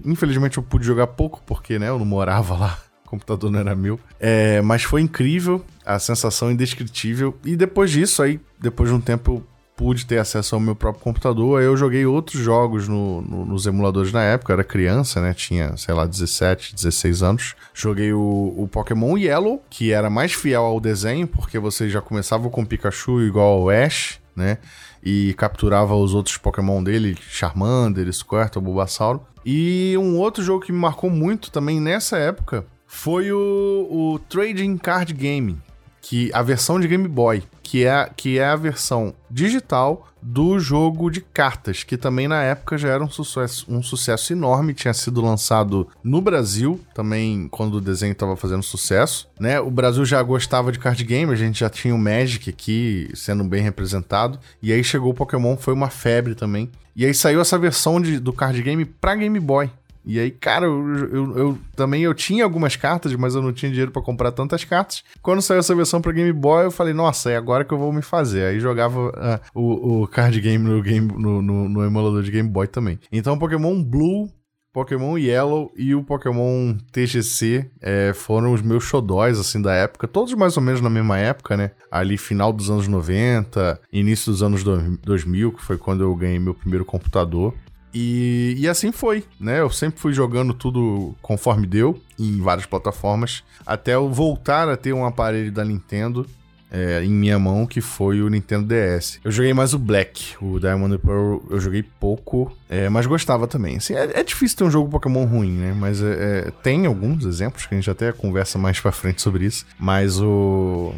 Infelizmente eu pude jogar pouco porque, né, eu não morava lá. O computador não era meu. É, mas foi incrível, a sensação indescritível. E depois disso, aí, depois de um tempo, pude ter acesso ao meu próprio computador, aí eu joguei outros jogos no, no, nos emuladores na época, eu era criança, né? Tinha, sei lá, 17, 16 anos. Joguei o, o Pokémon Yellow, que era mais fiel ao desenho, porque você já começava com Pikachu igual ao Ash, né? E capturava os outros Pokémon dele, Charmander, Squirtle, Bulbasauro. E um outro jogo que me marcou muito também nessa época foi o, o Trading Card Game, que a versão de Game Boy, que é, que é a versão digital do jogo de cartas, que também na época já era um sucesso, um sucesso enorme, tinha sido lançado no Brasil, também quando o desenho estava fazendo sucesso, né? O Brasil já gostava de card game, a gente já tinha o Magic aqui sendo bem representado, e aí chegou o Pokémon, foi uma febre também. E aí saiu essa versão de, do card game para Game Boy, e aí, cara, eu, eu, eu, também eu tinha algumas cartas, mas eu não tinha dinheiro para comprar tantas cartas. Quando saiu essa versão para Game Boy, eu falei, nossa, é agora que eu vou me fazer. Aí jogava uh, o, o card game no, game no, no, no emulador de Game Boy também. Então, Pokémon Blue Pokémon Yellow e o Pokémon TGC é, foram os meus xodóis, assim, da época. Todos mais ou menos na mesma época, né? Ali, final dos anos 90, início dos anos 2000, que foi quando eu ganhei meu primeiro computador. E, e assim foi, né? Eu sempre fui jogando tudo conforme deu, em várias plataformas, até eu voltar a ter um aparelho da Nintendo é, em minha mão, que foi o Nintendo DS. Eu joguei mais o Black, o Diamond Pearl eu joguei pouco, é, mas gostava também. Assim, é, é, difícil ter um jogo Pokémon ruim, né? Mas é, tem alguns exemplos que a gente até conversa mais pra frente sobre isso. Mas o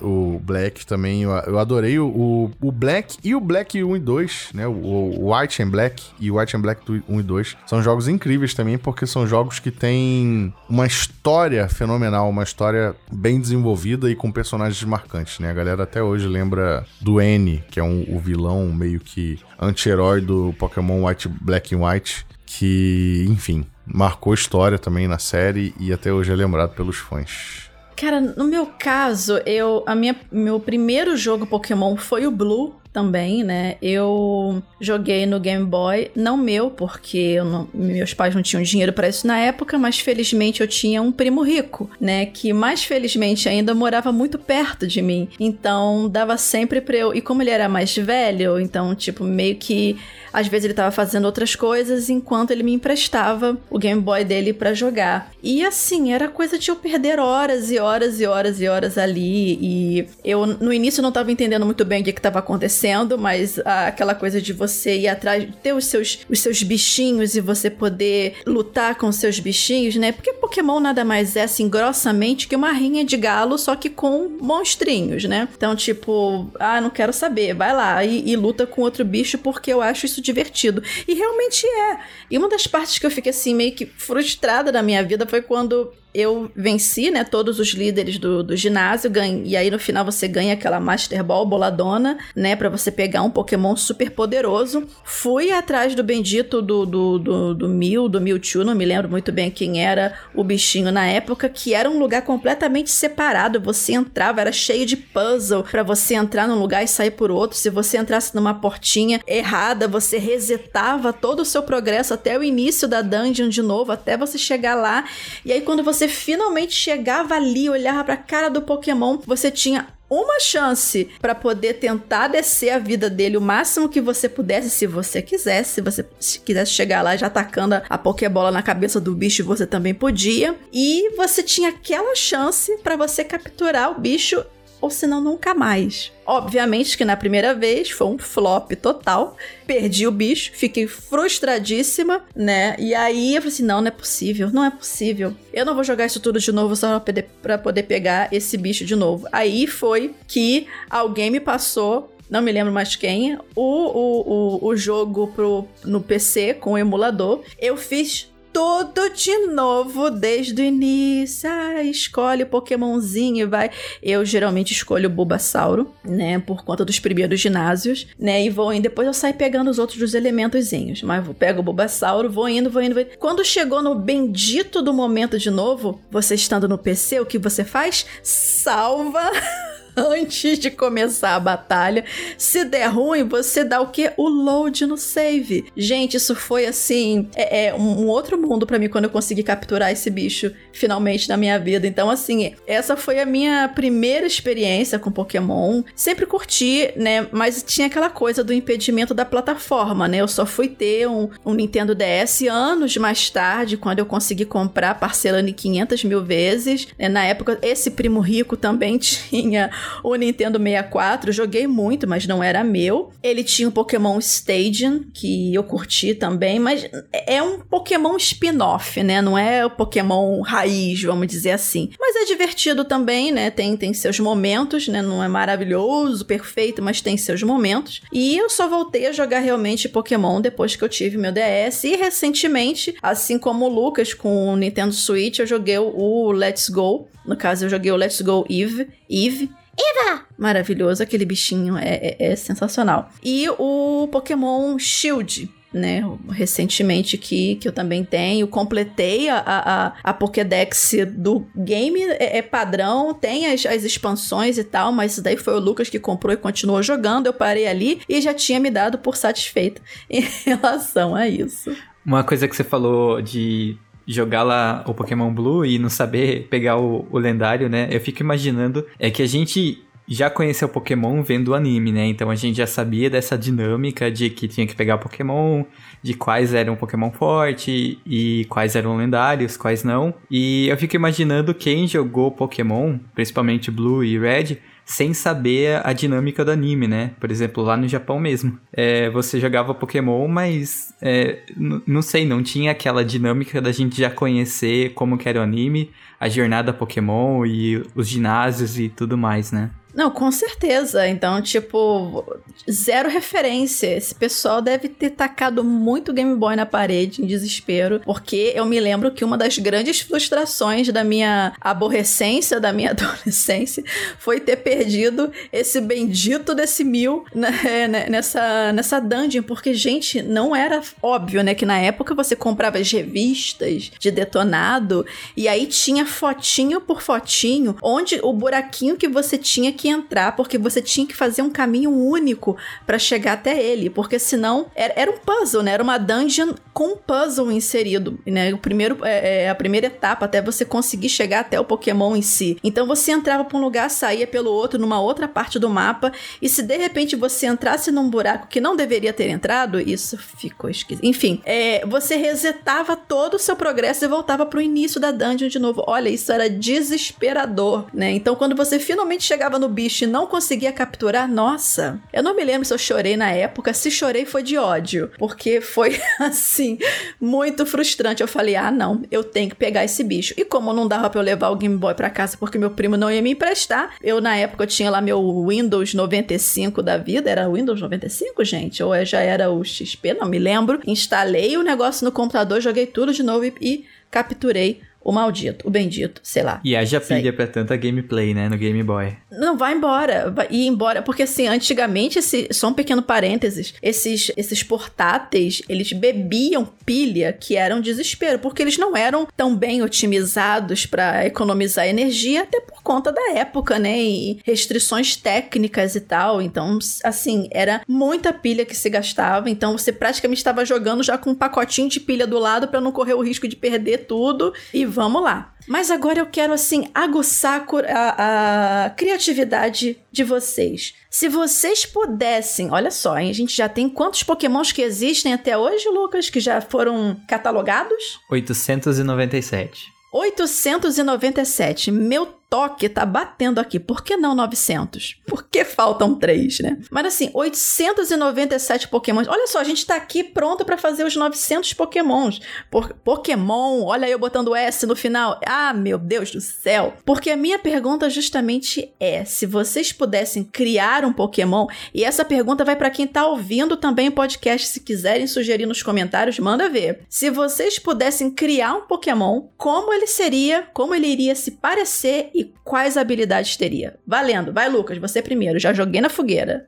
o Black também, eu, adorei o, o, Black e o Black 1 e 2, né? O, o, White and Black e o White and Black 1 e 2 são jogos incríveis também, porque são jogos que têm uma história fenomenal, uma história bem desenvolvida e com personagens marcantes, né? A galera até hoje lembra do N, que é um, o vilão meio que anti-herói do Pokémon White, Black and White, que, enfim, marcou história também na série e até hoje é lembrado pelos fãs. Cara, no meu caso, eu a minha meu primeiro jogo Pokémon foi o Blue também, né? Eu joguei no Game Boy, não meu, porque não, meus pais não tinham dinheiro para isso na época, mas felizmente eu tinha um primo rico, né? Que mais felizmente ainda morava muito perto de mim. Então dava sempre pra eu. E como ele era mais velho, então, tipo, meio que às vezes ele tava fazendo outras coisas enquanto ele me emprestava o Game Boy dele para jogar. E assim, era coisa de eu perder horas e horas e horas e horas ali. E eu no início não tava entendendo muito bem o que, que tava acontecendo, mas a, aquela coisa de você ir atrás, ter os seus, os seus bichinhos e você poder lutar com os seus bichinhos, né? Porque Pokémon nada mais é assim, grossamente, que uma rinha de galo, só que com monstrinhos, né? Então, tipo, ah, não quero saber, vai lá e, e luta com outro bicho porque eu acho isso divertido. E realmente é. E uma das partes que eu fiquei assim, meio que frustrada na minha vida foi quando eu venci, né, todos os líderes do, do ginásio, ganho, e aí no final você ganha aquela Master Ball boladona, né, para você pegar um Pokémon super poderoso. Fui atrás do bendito do, do, do, do Mew, do Mewtwo, não me lembro muito bem quem era o bichinho na época, que era um lugar completamente separado, você entrava, era cheio de puzzle para você entrar num lugar e sair por outro. Se você entrasse numa portinha errada, você resetava todo o seu progresso até o início da dungeon de novo, até você chegar lá. E aí quando você você finalmente chegava ali, olhava pra cara do Pokémon, você tinha uma chance para poder tentar descer a vida dele o máximo que você pudesse, se você quisesse. Se você quisesse chegar lá já atacando a Pokébola na cabeça do bicho, você também podia. E você tinha aquela chance para você capturar o bicho ou senão nunca mais. Obviamente que na primeira vez foi um flop total. Perdi o bicho, fiquei frustradíssima, né? E aí eu falei assim: não, não é possível, não é possível. Eu não vou jogar isso tudo de novo só pra poder, pegar esse bicho de novo. Aí foi que alguém me passou não me lembro mais quem, o, o, o, o jogo pro, no PC com o emulador. Eu fiz tudo de novo desde o início. Ah, escolhe o Pokémonzinho, vai. Eu geralmente escolho o Bulbasauro, né? Por conta dos primeiros ginásios, né? E vou indo. Depois eu saio pegando os outros dos elementozinhos. Mas eu pego o Bulbasauro, vou indo, vou indo, vou indo. Quando chegou no bendito do momento de novo, você estando no PC, o que você faz? Salva. antes de começar a batalha. Se der ruim, você dá o que? O load no save. Gente, isso foi assim, é, é um outro mundo para mim quando eu consegui capturar esse bicho finalmente na minha vida. Então, assim, essa foi a minha primeira experiência com Pokémon. Sempre curti, né? Mas tinha aquela coisa do impedimento da plataforma, né? Eu só fui ter um, um Nintendo DS anos mais tarde, quando eu consegui comprar parcelando em 500 mil vezes. Né? Na época, esse primo rico também tinha o Nintendo 64, joguei muito, mas não era meu. Ele tinha o Pokémon Stadium, que eu curti também, mas é um Pokémon spin-off, né? Não é o Pokémon raiz, vamos dizer assim. Mas é divertido também, né? Tem, tem seus momentos, né? Não é maravilhoso, perfeito, mas tem seus momentos. E eu só voltei a jogar realmente Pokémon depois que eu tive meu DS. E recentemente, assim como o Lucas com o Nintendo Switch, eu joguei o Let's Go. No caso, eu joguei o Let's Go Eve. Eve Eva! Maravilhoso, aquele bichinho é, é, é sensacional. E o Pokémon Shield, né, recentemente que, que eu também tenho, completei a, a, a Pokédex do game, é, é, padrão, tem as, as expansões e tal, mas isso daí foi o Lucas que comprou e continuou jogando, eu parei ali e já tinha me dado por satisfeita em relação a isso. Uma coisa que você falou de jogar lá o Pokémon Blue e não saber pegar o, o lendário, né? Eu fico imaginando é que a gente já conheceu o Pokémon vendo o anime, né? Então a gente já sabia dessa dinâmica de que tinha que pegar Pokémon, de quais eram Pokémon forte e quais eram lendários, quais não. E eu fico imaginando quem jogou Pokémon, principalmente Blue e Red, sem saber a dinâmica do anime, né? Por exemplo, lá no Japão mesmo. É, você jogava Pokémon, mas é, não sei, não tinha aquela dinâmica da gente já conhecer como que era o anime, a jornada Pokémon e os ginásios e tudo mais, né? Não, com certeza. Então, tipo, zero referência. Esse pessoal deve ter tacado muito Game Boy na parede em desespero, porque eu me lembro que uma das grandes frustrações da minha aborrecência, da minha adolescência, foi ter perdido esse bendito desse mil né, né, nessa, nessa dungeon, porque, gente, não era óbvio, né, que na época você comprava as revistas de detonado e aí tinha fotinho por fotinho, onde o buraquinho que você tinha entrar, porque você tinha que fazer um caminho único para chegar até ele, porque senão era, era, um puzzle, né? Era uma dungeon com um puzzle inserido, né? O primeiro, é, é, a primeira etapa até você conseguir chegar até o Pokémon em si. Então você entrava para um lugar, saía pelo outro outro numa outra parte do mapa. E se de repente você entrasse num buraco que não deveria ter entrado, isso ficou esquisito. Enfim, é, você resetava todo o seu progresso e voltava pro início da dungeon de novo. Olha, isso era desesperador, né? Então, quando você finalmente chegava no bicho e não conseguia capturar, nossa, eu não me lembro se eu chorei na época. Se chorei, foi de ódio, porque foi assim, muito frustrante. Eu falei, ah, não, eu tenho que pegar esse bicho. E como não dava pra eu levar o Game Boy pra casa porque meu primo não ia me emprestar, eu na época tinha lá meu Windows 95 da vida, era Windows 95, gente? Ou já era o XP, não me lembro. Instalei o negócio no computador, joguei tudo de novo e, e capturei o maldito, o bendito, sei lá. E haja pilha pra tanta gameplay, né, no Game Boy. Não, vai embora. Vai ir embora. Porque, assim, antigamente, esse, só um pequeno parênteses, esses, esses portáteis, eles bebiam pilha, que era um desespero, porque eles não eram tão bem otimizados para economizar energia, até por conta da época, né, e restrições técnicas e tal. Então, assim, era muita pilha que se gastava, então você praticamente estava jogando já com um pacotinho de pilha do lado para não correr o risco de perder tudo e vamos lá. Mas agora eu quero, assim, aguçar a, a, criatividade de vocês. Se vocês pudessem, olha só, hein, a gente já tem quantos pokémons que existem até hoje, Lucas, que já foram catalogados? 897. 897. Meu toque tá batendo aqui. Por que não 900? Por que faltam 3, né? Mas assim, 897 pokémons. Olha só, a gente tá aqui pronto para fazer os 900 pokémons. Por Pokémon, olha eu botando S no final. Ah, meu Deus do céu. Porque a minha pergunta justamente é, se vocês pudessem criar um Pokémon, e essa pergunta vai para quem tá ouvindo também o podcast, se quiserem sugerir nos comentários, manda ver. Se vocês pudessem criar um Pokémon, como ele seria, como ele iria se parecer e quais habilidades teria? Valendo, vai Lucas, você primeiro, já joguei na fogueira.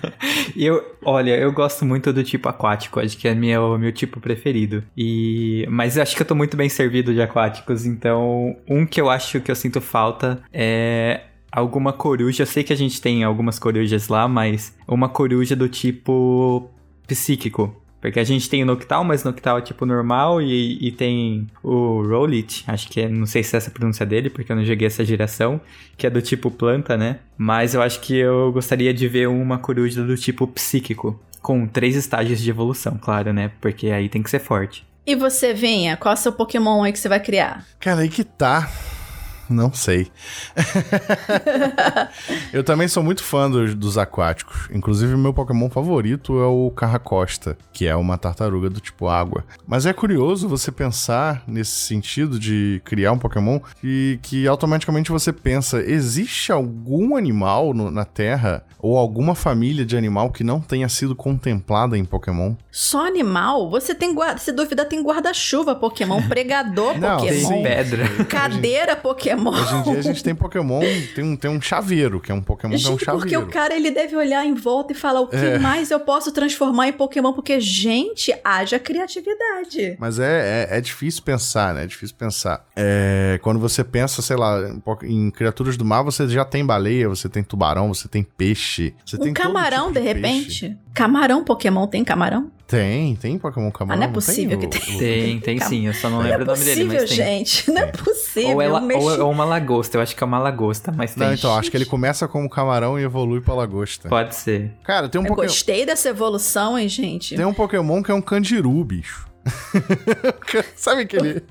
eu, olha, eu gosto muito do tipo aquático, acho que é meu, meu tipo preferido. E mas eu acho que eu tô muito bem servido de aquáticos, então um que eu acho que eu sinto falta é alguma coruja. Eu sei que a gente tem algumas corujas lá, mas uma coruja do tipo psíquico. Porque a gente tem o Noctal, mas o Noctal é tipo normal, e, e tem o Rollit, acho que é, não sei se é essa a pronúncia dele, porque eu não joguei essa geração, que é do tipo planta, né? Mas eu acho que eu gostaria de ver uma coruja do tipo psíquico, com três estágios de evolução, claro, né? Porque aí tem que ser forte. E você, Venha, qual é o seu Pokémon aí que você vai criar? Cara, aí que tá. Não sei. eu também sou muito fã dos, dos aquáticos. Inclusive, o meu Pokémon favorito é o Carracosta, que é uma tartaruga do tipo água. Mas é curioso você pensar nesse sentido de criar um Pokémon que, que automaticamente você pensa: existe algum animal no, na Terra ou alguma família de animal que não tenha sido contemplada em Pokémon? Só animal? Você tem guarda, se duvidar, tem guarda-chuva Pokémon, pregador não, Pokémon, tem pedra, cadeira Pokémon. Pokémon. Hoje em dia a gente tem Pokémon, tem um, tem um chaveiro, que é um Pokémon gente, que é um chaveiro. Porque o cara ele deve olhar em volta e falar o que é. mais eu posso transformar em Pokémon, porque, gente, haja criatividade. Mas é, é, é difícil pensar, né? É difícil pensar. É, quando você pensa, sei lá, em criaturas do mar, você já tem baleia, você tem tubarão, você tem peixe. Você um tem camarão, tipo de, de repente. Camarão Pokémon tem camarão? Tem, tem Pokémon Camarão. Ah, não é possível tem que tem. Tem, tem sim, eu só não, não lembro é o nome dele, mas tem. gente, não é possível. Ou, ela, ou, ou uma lagosta, eu acho que é uma lagosta, mas tem. Não, então, acho que ele começa como camarão e evolui pra lagosta. Pode ser. Cara, tem um Pokémon... Eu gostei dessa evolução, hein, gente? Tem um Pokémon que é um candiru, bicho. Sabe aquele...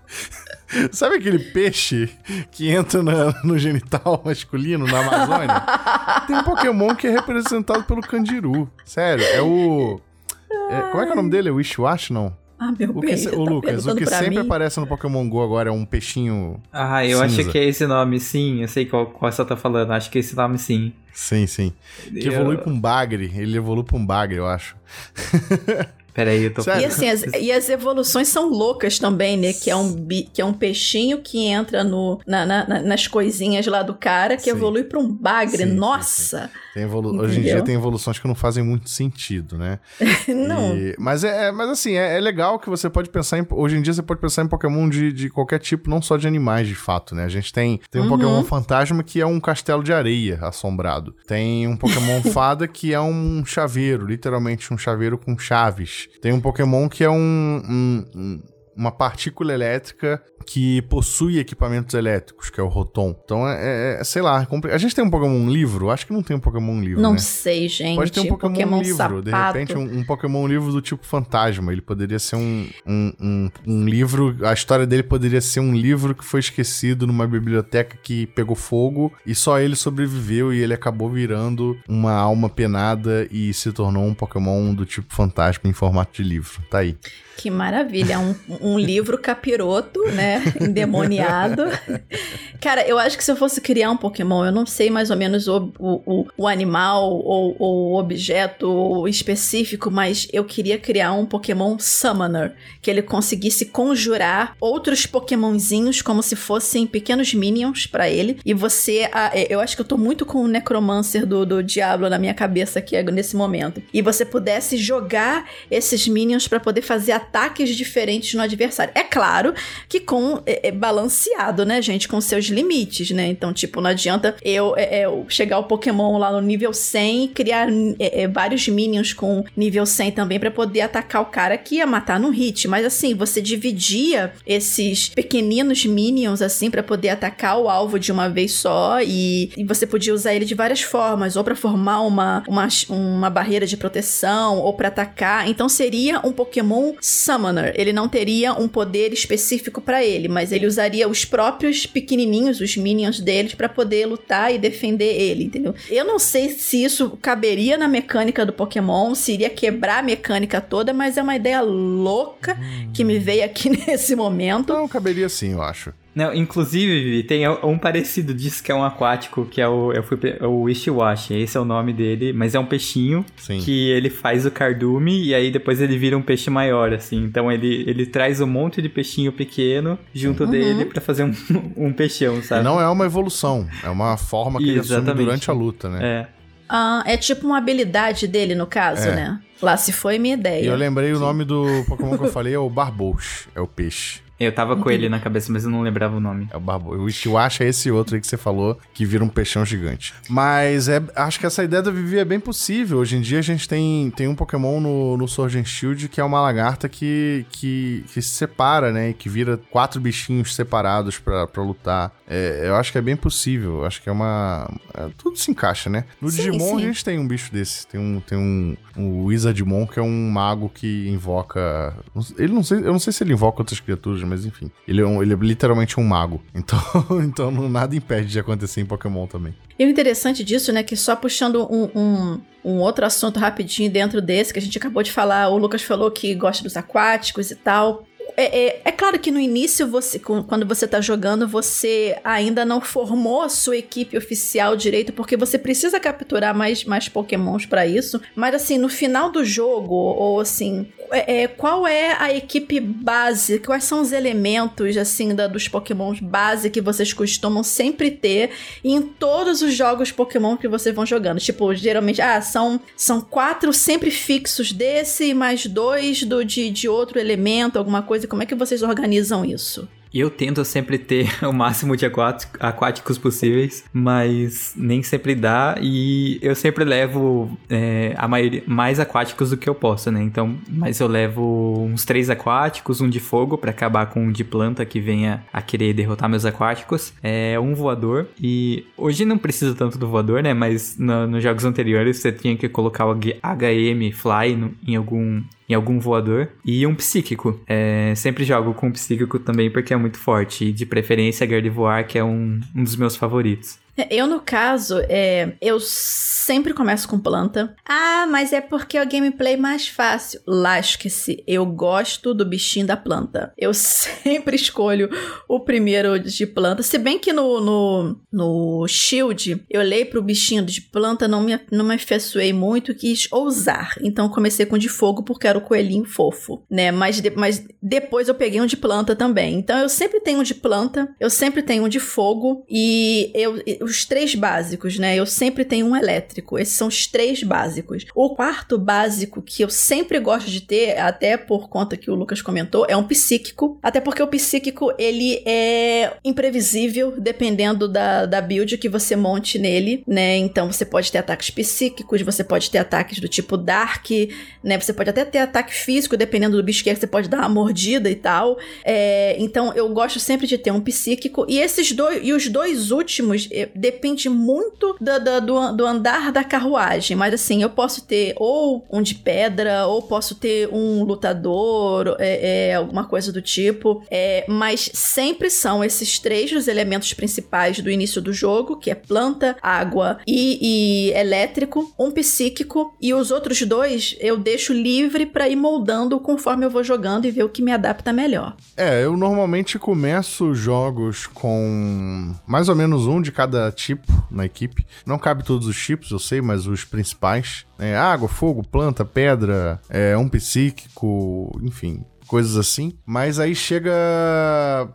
Sabe aquele peixe que entra na, no genital masculino na Amazônia? Tem um Pokémon que é representado pelo candiru. Sério, é o... É, como é que é o nome dele? É o Wishiwashi, não? Ah, meu o que, o tá Lucas, o que sempre mim? aparece no Pokémon GO agora é um peixinho. Ah, eu cinza. acho que é esse nome, sim. Eu sei qual, qual você tá falando. Acho que é esse nome, sim. Sim, sim. Que eu... evolui pra um bagre. Ele evolui pra um bagre, eu acho. Peraí, eu tô... E assim, as, e as evoluções são loucas também, né? Que é um, que é um peixinho que entra no, na, na, nas coisinhas lá do cara, que sim. evolui para um bagre. Sim, Nossa! Sim, evolu... Hoje em dia tem evoluções que não fazem muito sentido, né? não. E... Mas, é, é, mas assim, é, é, legal que você pode pensar em... Hoje em dia você pode pensar em Pokémon de, de qualquer tipo, não só de animais, de fato, né? A gente tem, tem um uhum. Pokémon fantasma que é um castelo de areia assombrado. Tem um Pokémon fada que é um chaveiro, literalmente um chaveiro com chaves. Tem um Pokémon que é um, um, uma partícula elétrica que possui equipamentos elétricos, que é o Rotom. Então, é, é, é sei lá, a gente tem um Pokémon livro? Acho que não tem um Pokémon livro, Não né? sei, gente. Pode ter um Pokémon, Pokémon livro, sapato. de repente um, um Pokémon livro do tipo fantasma. Ele poderia ser um, um, um, um livro, a história dele poderia ser um livro que foi esquecido numa biblioteca que pegou fogo e só ele sobreviveu e ele acabou virando uma alma penada e se tornou um Pokémon do tipo fantasma em formato de livro. Tá aí. Que maravilha, um, um livro capiroto, né? Endemoniado. Cara, eu acho que se eu fosse criar um Pokémon, eu não sei mais ou menos o, o, o animal ou o objeto específico, mas eu queria criar um Pokémon Summoner, que ele conseguisse conjurar outros Pokémonzinhos como se fossem pequenos minions pra ele. E você, ah, eu acho que eu tô muito com o Necromancer do, do Diablo na minha cabeça aqui nesse momento. E você pudesse jogar esses minions pra poder fazer ataques diferentes no adversário. É claro que com é, é, balanceado, né, gente, com seus limites, né? Então, tipo, não adianta eu, é, eu chegar o Pokémon lá no nível 100 e criar é, é, vários minions com nível 100 também para poder atacar o cara que ia matar no hit. Mas assim, você dividia esses pequeninos minions assim para poder atacar o alvo de uma vez só e, e você podia usar ele de várias formas, ou para formar uma, uma, uma barreira de proteção, ou para atacar. Então seria um Pokémon Summoner. Ele não teria um poder específico para ele, mas ele usaria os próprios pequenininhos, os minions deles, para poder lutar e defender ele, entendeu? Eu não sei se isso caberia na mecânica do Pokémon, se iria quebrar a mecânica toda, mas é uma ideia louca que me veio aqui nesse momento. Não, caberia sim, eu acho. Não, inclusive, tem um parecido disso que é um aquático, que é o, eu fui, o Wishiwashi, esse é o nome dele, mas é um peixinho Sim. que ele faz o cardume e aí depois ele vira um peixe maior, assim. Então ele, ele traz um monte de peixinho pequeno junto dele pra fazer um, um peixão, E sabe? não é uma evolução, é uma forma que ele assume durante a luta, né? É. Ah, é tipo uma habilidade dele, no caso, É. né? Lá se foi minha ideia. E eu lembrei o nome do Pokémon que eu falei, é o Barbouche, é o peixe. Eu tava com ele na cabeça, mas eu não lembrava o nome. É o Barbo. O Ishiwasha é esse outro aí que você falou, que vira um peixão gigante. Mas é, acho que essa ideia da Vivi é bem possível. Hoje em dia a gente tem, tem um Pokémon no, no Sword and Shield que é uma lagarta que, que, que se separa, né? E que vira quatro bichinhos separados pra, pra lutar. É, eu acho que é bem possível. Acho que é uma... é, tudo se encaixa, né? No Sim, Digimon sim. a gente tem um bicho desse. Tem um... Tem um o Wizardmon, que é um mago que invoca... Ele não sei, eu não sei se ele invoca outras criaturas, mas enfim. Ele é, um- ele é literalmente um mago. Então, então nada impede de acontecer em Pokémon também. E o interessante disso, né, que só puxando um, um, um outro assunto rapidinho dentro desse, que a gente acabou de falar, o Lucas falou que gosta dos aquáticos e tal. É, é, é claro que no início, você, quando você tá jogando, você ainda não formou a sua equipe oficial direito, porque você precisa capturar mais, mais pokémons pra isso. Mas assim, no final do jogo, ou assim, é, é, qual é a equipe base? Quais são os elementos, assim, da, dos pokémons base que vocês costumam sempre ter em todos os jogos Pokémon que vocês vão jogando. Tipo, geralmente, ah, são, são quatro sempre fixos desse mais dois do, de, de outro elemento, alguma coisa. Como é que vocês organizam isso? Eu tento sempre ter o máximo de aquático- aquáticos possíveis, mas nem sempre dá. E eu sempre levo é, a maioria, mais aquáticos do que eu posso, né? Então, mas eu levo uns três aquáticos, um de fogo pra acabar com um de planta que venha a querer derrotar meus aquáticos, é um voador. E hoje não precisa tanto do voador, né? Mas no- nos jogos anteriores você tinha que colocar o HM Fly no- em algum em algum voador. E um psíquico. É, sempre jogo com psíquico também porque é muito forte. E de preferência Gardevoir, que é um, um dos meus favoritos. Eu, no caso, é, eu sempre começo com planta. Ah, mas é porque é o gameplay mais fácil. Lasque-se, eu gosto do bichinho da planta. Eu sempre escolho o primeiro de planta. Se bem que no, no, no Shield, eu olhei pro bichinho de planta, não me, não me afeiçoei muito, quis ousar. Então comecei com o de fogo porque era o coelhinho fofo, né? Mas, de- mas depois eu peguei um de planta também. Então eu sempre tenho um de planta, eu sempre tenho um de fogo e eu os três básicos, né? Eu sempre tenho um elétrico. Esses são os três básicos. O quarto básico que eu sempre gosto de ter, até por conta que o Lucas comentou, é um psíquico. Até porque o psíquico, ele é imprevisível, dependendo da, da build que você monte nele, né? Então você pode ter ataques psíquicos, você pode ter ataques do tipo Dark, né? Você pode até ter ataque físico, dependendo do bicho que é, você pode dar uma mordida e tal. É, então eu gosto sempre de ter um psíquico. E esses dois, e os dois últimos, depende muito do, do, do andar da carruagem. Mas assim, eu posso ter ou um de pedra, ou posso ter um lutador, é, é, alguma coisa do tipo. É, mas sempre são esses três os elementos principais do início do jogo, que é planta, água e, e elétrico, um psíquico, e os outros dois eu deixo livre para ir moldando conforme eu vou jogando e ver o que me adapta melhor. É, eu normalmente começo jogos com mais ou menos um de cada tipo na equipe. Não cabe todos os tipos, eu sei, mas os principais. É, água, fogo, planta, pedra, é, um psíquico, enfim, coisas assim. Mas aí chega.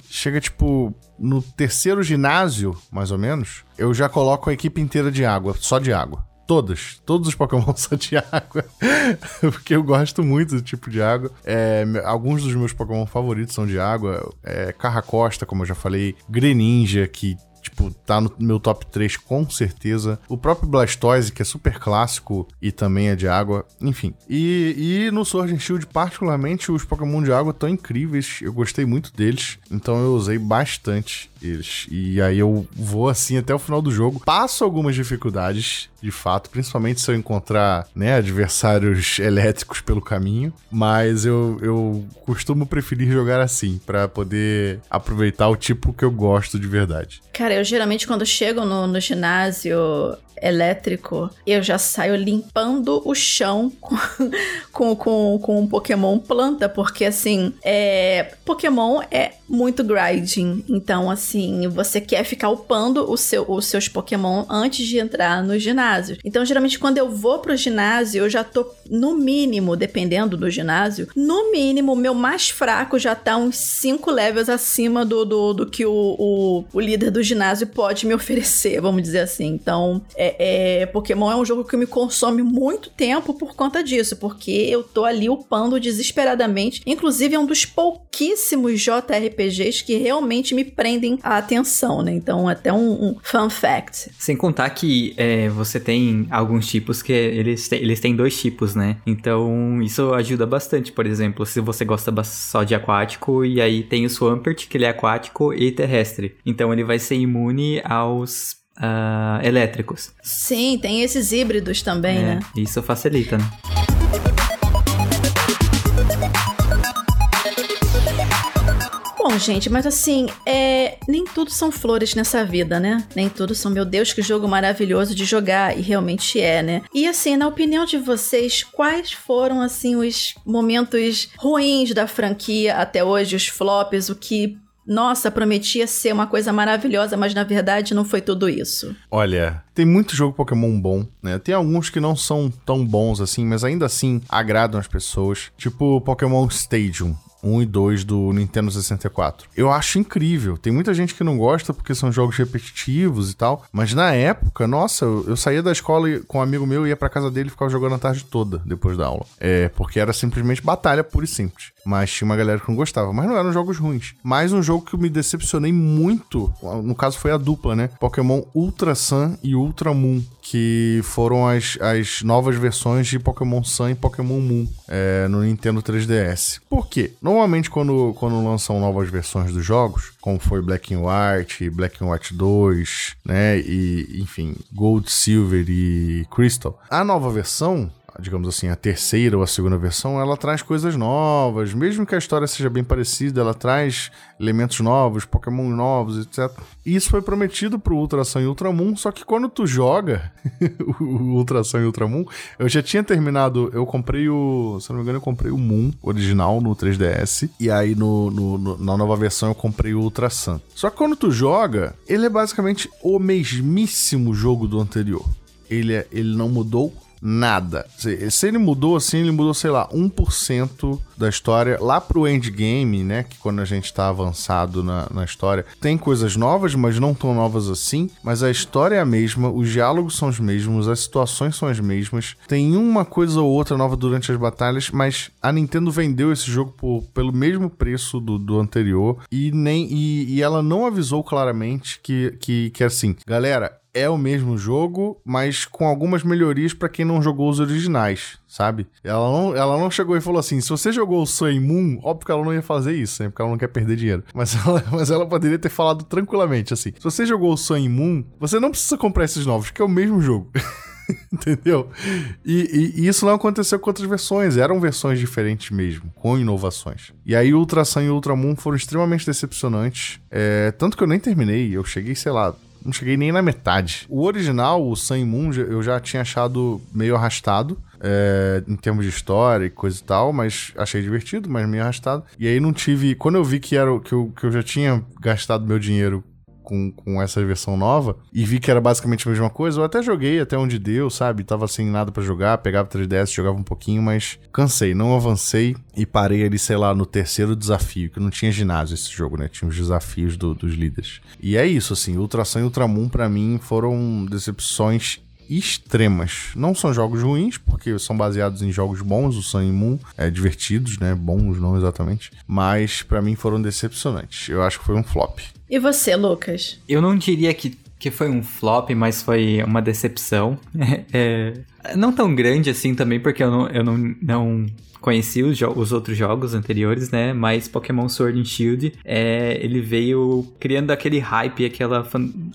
Chega, tipo, no terceiro ginásio, mais ou menos, eu já coloco a equipe inteira de água, só de água. Todas. Todos os Pokémon são de água. porque eu gosto muito do tipo de água. É, alguns dos meus Pokémon favoritos são de água. É, Carracosta, como eu já falei. Greninja, que tipo, tá no meu top 3 com certeza. O próprio Blastoise, que é super clássico e também é de água, enfim. E, e no Sword Shield, particularmente, os Pokémon de água estão incríveis, eu gostei muito deles, então eu usei bastante eles. E aí eu vou assim até o final do jogo. Passo algumas dificuldades, de fato, principalmente se eu encontrar, né, adversários elétricos pelo caminho, mas eu, eu costumo preferir jogar assim, para poder aproveitar o tipo que eu gosto de verdade. Cara, eu geralmente quando chego no, no ginásio, elétrico, eu já saio limpando o chão com, com, com, com um Pokémon planta, porque assim, é, Pokémon é muito grinding. Então, assim, você quer ficar upando o seu, os seus Pokémon antes de entrar no ginásio. Então, geralmente, quando eu vou pro ginásio, eu já tô, no mínimo, dependendo do ginásio, no mínimo, meu mais fraco já tá uns 5 levels acima do, do, do que o, o, o líder do ginásio pode me oferecer, vamos dizer assim. Então, é, é, é, Pokémon é um jogo que me consome muito tempo por conta disso, porque eu tô ali upando desesperadamente. Inclusive, é um dos pouquíssimos JRPGs que realmente me prendem a atenção, né? Então, até um, um fun fact. Sem contar que é, você tem alguns tipos que eles, têm, eles têm dois tipos, né? Então, isso ajuda bastante. Por exemplo, se você gosta só de aquático, e aí tem o Swampert, que ele é aquático e terrestre. Então, ele vai ser imune aos uh, elétricos. Sim, tem esses híbridos também, é, né? Isso facilita, né? Bom, gente, mas assim, é... nem tudo são flores nessa vida, né? Nem tudo são, meu Deus, que jogo maravilhoso de jogar, e realmente é, né? E assim, na opinião de vocês, quais foram, assim, os momentos ruins da franquia até hoje, os flops, o que nossa, prometia ser uma coisa maravilhosa, mas na verdade não foi tudo isso. Olha, tem muito jogo Pokémon bom, né? Tem alguns que não são tão bons assim, mas ainda assim agradam as pessoas. Tipo Pokémon Stadium. 1 e 2 do Nintendo 64. Eu acho incrível. Tem muita gente que não gosta porque são jogos repetitivos e tal, mas na época, nossa, eu, saía da escola com um amigo meu, ia pra casa dele e ficava jogando a tarde toda depois da aula. É, porque era simplesmente batalha pura e simples. Mas tinha uma galera que não gostava. Mas não eram jogos ruins. Mais um jogo que eu me decepcionei muito, no caso foi a dupla, né? Pokémon Ultra Sun e Ultra Moon que foram as, as novas versões de Pokémon Sun e Pokémon Moon é, no Nintendo 3DS. Por quê? Normalmente, quando, quando lançam novas versões dos jogos, como foi Black and White, Black and White 2, né, e enfim, Gold, Silver e Crystal, a nova versão digamos assim, a terceira ou a segunda versão, ela traz coisas novas. Mesmo que a história seja bem parecida, ela traz elementos novos, Pokémon novos, etc. E isso foi prometido pro Ultra Sun e Ultramon, só que quando tu joga o Ultra Sun e Ultramon, eu já tinha terminado, eu comprei o, se não me engano, eu comprei o Moon original no 3DS, e aí no, no, no na nova versão eu comprei o Ultra Sun. Só que quando tu joga, ele é basicamente o mesmíssimo jogo do anterior. Ele, é, ele não mudou nada. Se, ele mudou assim, ele mudou, sei lá, 1% da história lá pro endgame, né? Que quando a gente tá avançado na, na história, tem coisas novas, mas não tão novas assim. Mas a história é a mesma, os diálogos são os mesmos, as situações são as mesmas. Tem uma coisa ou outra nova durante as batalhas, mas a Nintendo vendeu esse jogo por, pelo mesmo preço do, do anterior e nem e, e ela não avisou claramente que, que, que assim, galera, é o mesmo jogo, mas com algumas melhorias para quem não jogou os originais, sabe? Ela não, ela não chegou e falou assim: se você jogou o Sun Moon, óbvio que ela não ia fazer isso, né? Porque ela não quer perder dinheiro. Mas ela, mas ela poderia ter falado tranquilamente assim: se você jogou o Sun Moon, você não precisa comprar esses novos, porque é o mesmo jogo. Entendeu? E, e, e, isso não aconteceu com outras versões, eram versões diferentes mesmo, com inovações. E aí Ultra Sun e Ultra Moon foram extremamente decepcionantes. É, tanto que eu nem terminei, eu cheguei, sei lá, não cheguei nem na metade. O original, o Sun Moon, eu já tinha achado meio arrastado. É, em termos de história e coisa e tal, mas achei divertido, mas meio arrastado. E aí não tive. Quando eu vi que, era, que, eu, que eu já tinha gastado meu dinheiro com, com essa versão nova e vi que era basicamente a mesma coisa, eu até joguei até onde deu, sabe? Tava sem nada para jogar, pegava 3DS, jogava um pouquinho, mas cansei, não avancei e parei ali, sei lá, no terceiro desafio, que não tinha ginásio esse jogo, né? Tinha os desafios do, dos líderes. E é isso, assim, Ultrasan e Ultramoon para mim foram decepções extremas. Não são jogos ruins, porque são baseados em jogos bons, o Sun e Moon, é, divertidos, né? Bons, não exatamente. Mas para mim foram decepcionantes. Eu acho que foi um flop. E você, Lucas? Eu não diria que, que foi um flop, mas foi uma decepção. é, não tão grande assim também, porque eu não, eu não, não conheci os, os, outros jogos anteriores, né? Mas Pokémon Sword and Shield, é, ele veio criando aquele hype, aquela,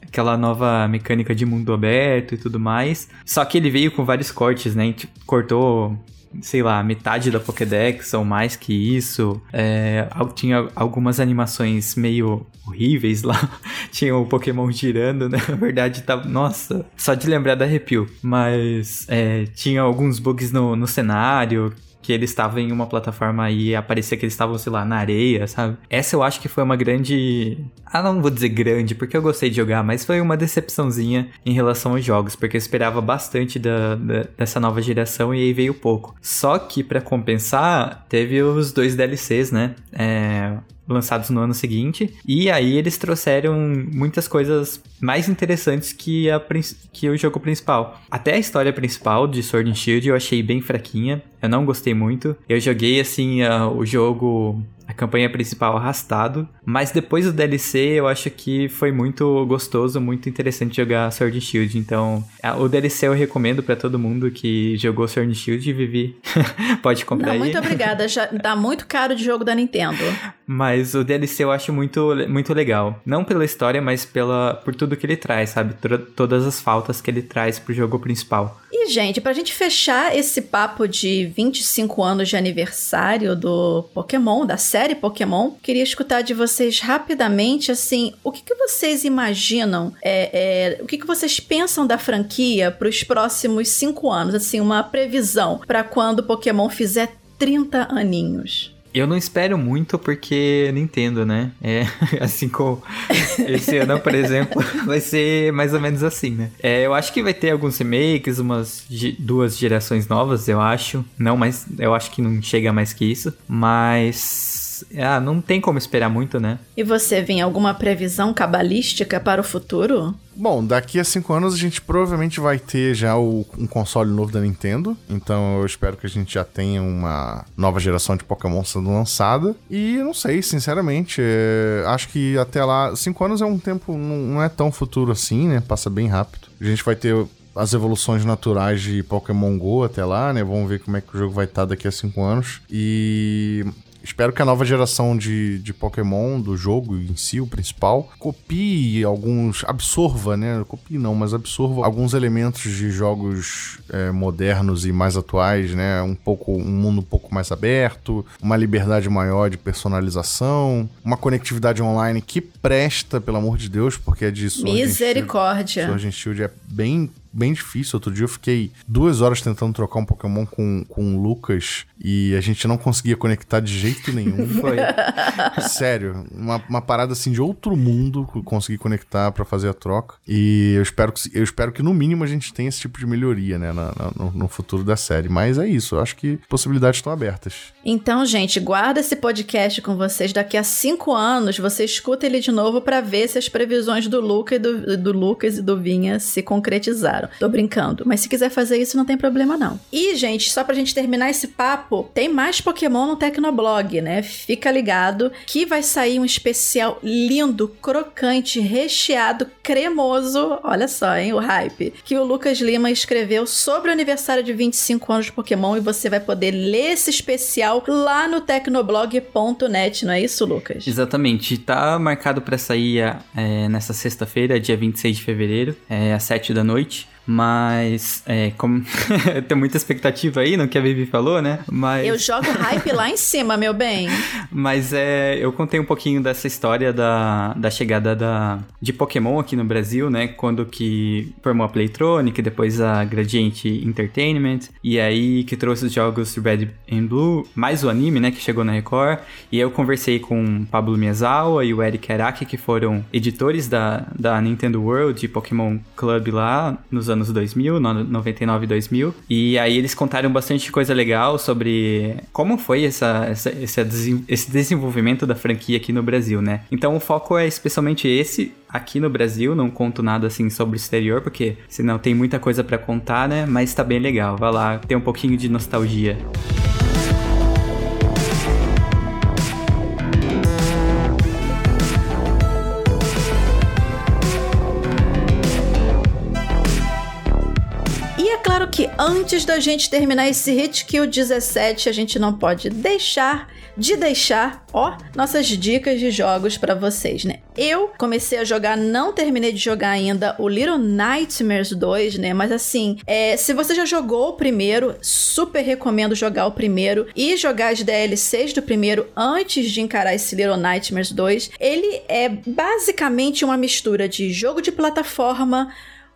aquela nova mecânica de mundo aberto e tudo mais. Só que ele veio com vários cortes, né? Tipo, cortou sei lá, metade da Pokédex ou mais que isso. É, tinha algumas animações meio horríveis lá. tinha o Pokémon girando, né? Na verdade, tá. Nossa, só de lembrar da arrepio. Mas é, tinha alguns bugs no, no cenário que eles estavam em uma plataforma e aparecia que eles estavam, sei lá, na areia, sabe? Essa eu acho que foi uma grande. Ah, não vou dizer grande, porque eu gostei de jogar, mas foi uma decepçãozinha em relação aos jogos, porque eu esperava bastante da, da dessa nova geração e aí veio pouco. Só que, para compensar, teve os dois DLCs, né? É, lançados no ano seguinte. E aí eles trouxeram muitas coisas mais interessantes que, a, que o jogo principal. Até a história principal de Sword and Shield eu achei bem fraquinha. Eu não gostei muito. Eu joguei assim uh, o jogo a campanha principal arrastado, mas depois do DLC eu acho que foi muito gostoso, muito interessante jogar Sword and Shield, então o DLC eu recomendo para todo mundo que jogou Sword and Shield e Vivi, pode comprar Não, aí. Muito obrigada, já tá muito caro de jogo da Nintendo. Mas o DLC eu acho muito, muito legal, não pela história, mas pela, por tudo que ele traz, sabe, todas as faltas que ele traz pro jogo principal. E, gente, pra gente fechar esse papo de 25 anos de aniversário do Pokémon, da série Pokémon, queria escutar de vocês rapidamente, assim, o que, que vocês imaginam, é, é, o que, que vocês pensam da franquia para os próximos 5 anos, assim, uma previsão para quando o Pokémon fizer 30 aninhos. Eu não espero muito porque Nintendo, né? É assim como esse ano, por exemplo, vai ser mais ou menos assim, né? É, eu acho que vai ter alguns remakes, umas duas gerações novas, eu acho. Não, mas eu acho que não chega mais que isso. Mas ah, não tem como esperar muito, né? E você, vem alguma previsão cabalística para o futuro? Bom, daqui a cinco anos a gente provavelmente vai ter já o, um console novo da Nintendo. Então eu espero que a gente já tenha uma nova geração de Pokémon sendo lançada. E não sei, sinceramente. É, acho que até lá. Cinco anos é um tempo. Não, não é tão futuro assim, né? Passa bem rápido. A gente vai ter as evoluções naturais de Pokémon GO até lá, né? Vamos ver como é que o jogo vai estar daqui a cinco anos. E Espero que a nova geração de, de Pokémon, do jogo em si, o principal, copie alguns. absorva, né? Copie não, mas absorva alguns elementos de jogos é, modernos e mais atuais, né? Um pouco. um mundo um pouco mais aberto, uma liberdade maior de personalização, uma conectividade online que presta, pelo amor de Deus, porque é disso. Misericórdia. Sword Shield é bem bem difícil. Outro dia eu fiquei duas horas tentando trocar um Pokémon com, com o Lucas e a gente não conseguia conectar de jeito nenhum. Foi. Sério, uma, uma parada assim de outro mundo conseguir conectar para fazer a troca. E eu espero, que, eu espero que no mínimo a gente tenha esse tipo de melhoria, né, na, na, no, no futuro da série. Mas é isso, eu acho que possibilidades estão abertas. Então, gente, guarda esse podcast com vocês. Daqui a cinco anos, você escuta ele de novo para ver se as previsões do, Luca do, do Lucas e do Vinha se concretizaram. Tô brincando. Mas se quiser fazer isso, não tem problema, não. E, gente, só pra gente terminar esse papo, tem mais Pokémon no Tecnoblog, né? Fica ligado que vai sair um especial lindo, crocante, recheado, cremoso. Olha só, hein? O hype. Que o Lucas Lima escreveu sobre o aniversário de 25 anos de Pokémon e você vai poder ler esse especial lá no tecnoblog.net, não é isso, Lucas? Exatamente. Tá marcado para sair é, nessa sexta-feira, dia 26 de fevereiro, é, às 7 da noite. Mas, é, como tem muita expectativa aí no que a Vivi falou, né? Mas... Eu jogo hype lá em cima, meu bem. Mas é, eu contei um pouquinho dessa história da, da chegada da, de Pokémon aqui no Brasil, né? Quando que formou a Playtronic, depois a Gradiente Entertainment, e aí que trouxe os jogos Red and Blue, mais o anime, né? Que chegou na Record. E eu conversei com o Pablo Miyazawa e o Eric Araki, que foram editores da, da Nintendo World e Pokémon Club lá nos anos 2000, 99 e 2000. E aí eles contaram bastante coisa legal sobre como foi essa, essa, esse, esse desenvolvimento da franquia aqui no Brasil, né? Então o foco é especialmente esse, aqui no Brasil, não conto nada assim sobre o exterior, porque senão tem muita coisa para contar, né? Mas tá bem legal, vai lá, tem um pouquinho de nostalgia. que antes da gente terminar esse Hit Kill 17, a gente não pode deixar de deixar, ó, nossas dicas de jogos para vocês, né? Eu comecei a jogar, não terminei de jogar ainda o Little Nightmares 2, né? Mas assim, é, se você já jogou o primeiro, super recomendo jogar o primeiro e jogar as DLCs do primeiro antes de encarar esse Little Nightmares 2. Ele é basicamente uma mistura de jogo de plataforma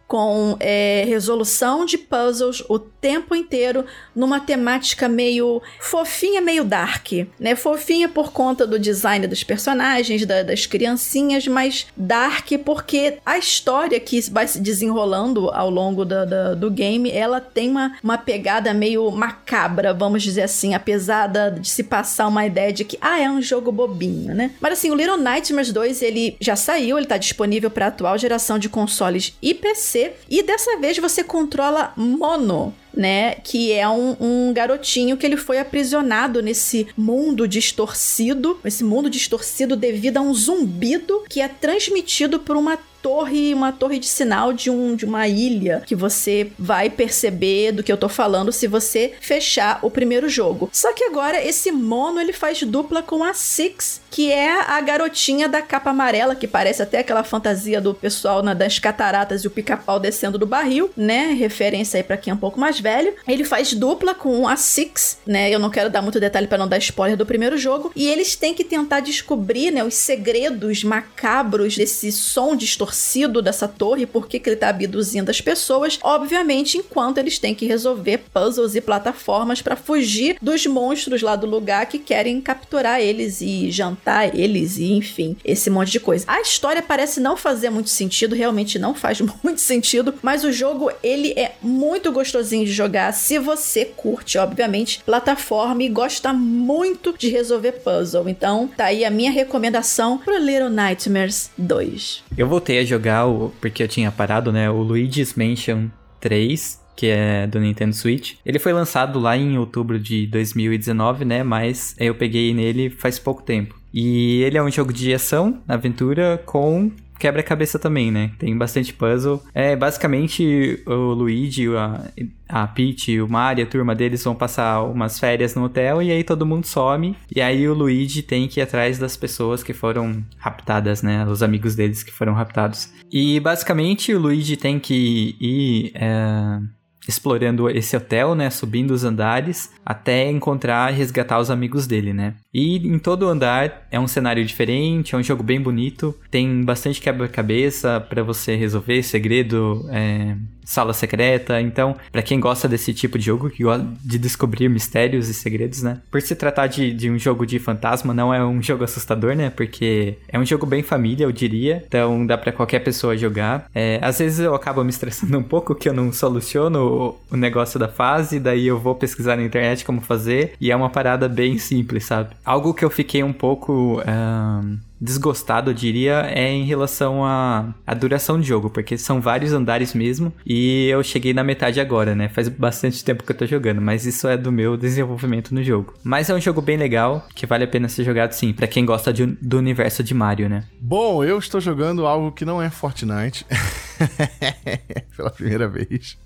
com é, resolução de puzzles o tempo inteiro numa temática meio fofinha, meio dark, né? Fofinha por conta do design dos personagens, da, das criancinhas, mas dark porque a história que vai se desenrolando ao longo da, da, do game, ela tem uma, uma pegada meio macabra, vamos dizer assim, apesar de se passar uma ideia de que, ah, é um jogo bobinho, né? Mas assim, o Little Nightmares 2, ele já saiu, ele tá disponível para atual geração de consoles e PC e dessa vez você controla Mono, né? Que é um, um, garotinho que ele foi aprisionado nesse mundo distorcido, esse mundo distorcido devido a um zumbido que é transmitido por uma torre, uma torre de sinal de, um, de uma ilha que você vai perceber do que eu tô falando se você fechar o primeiro jogo. Só que agora esse mono ele faz dupla com a Six, que é a garotinha da capa amarela, que parece até aquela fantasia do pessoal na, das cataratas e o pica-pau descendo do barril, né? Referência aí para quem é um pouco mais velho. Ele faz dupla com a Six, né? Eu não quero dar muito detalhe para não dar spoiler do primeiro jogo. E eles têm que tentar descobrir, né, os segredos macabros desse som distorcido torcido dessa torre, por que, que ele tá abduzindo as pessoas, obviamente, enquanto eles têm que resolver puzzles e plataformas para fugir dos monstros lá do lugar que querem capturar eles e jantar eles e enfim, esse monte de coisa. A história parece não fazer muito sentido, realmente não faz muito sentido, mas o jogo ele é muito gostosinho de jogar se você curte, obviamente, plataforma e gosta muito de resolver puzzle. Então, tá aí a minha recomendação pro Little Nightmares 2. Eu voltei a jogar o. Porque eu tinha parado, né? O Luigi's Mansion 3, que é do Nintendo Switch. Ele foi lançado lá em outubro de 2019, né? Mas eu peguei nele faz pouco tempo. E ele é um jogo de ação, aventura, com quebra-cabeça também, né? Tem bastante puzzle. É, basicamente, o Luigi, a, a Peach, o Mario, a turma deles vão passar umas férias no hotel e aí todo mundo some. E aí o Luigi tem que ir atrás das pessoas que foram raptadas, né? Os amigos deles que foram raptados. E basicamente o Luigi tem que ir. É explorando esse hotel, né, subindo os andares, até encontrar e resgatar os amigos dele, né? E em todo andar é um cenário diferente, é um jogo bem bonito, tem bastante quebra-cabeça para você resolver, segredo, é, sala secreta. Então, para quem gosta desse tipo de jogo, que gosta de descobrir mistérios e segredos, né? Por se tratar de, de um jogo de fantasma, não é um jogo assustador, né? Porque é um jogo bem família, eu diria. Então, dá para qualquer pessoa jogar. É, às vezes eu acabo me estressando um pouco que eu não soluciono o, o negócio da fase, daí eu vou pesquisar na internet como fazer. E é uma parada bem simples, sabe? Algo que eu fiquei um pouco. Um desgostado, eu diria, é em relação à, à duração de jogo, porque são vários andares mesmo, e eu cheguei na metade agora, né? Faz bastante tempo que eu tô jogando, mas isso é do meu desenvolvimento no jogo. Mas é um jogo bem legal, que vale a pena ser jogado sim, para quem gosta de, do universo de Mario, né? Bom, eu estou jogando algo que não é Fortnite. Pela primeira vez.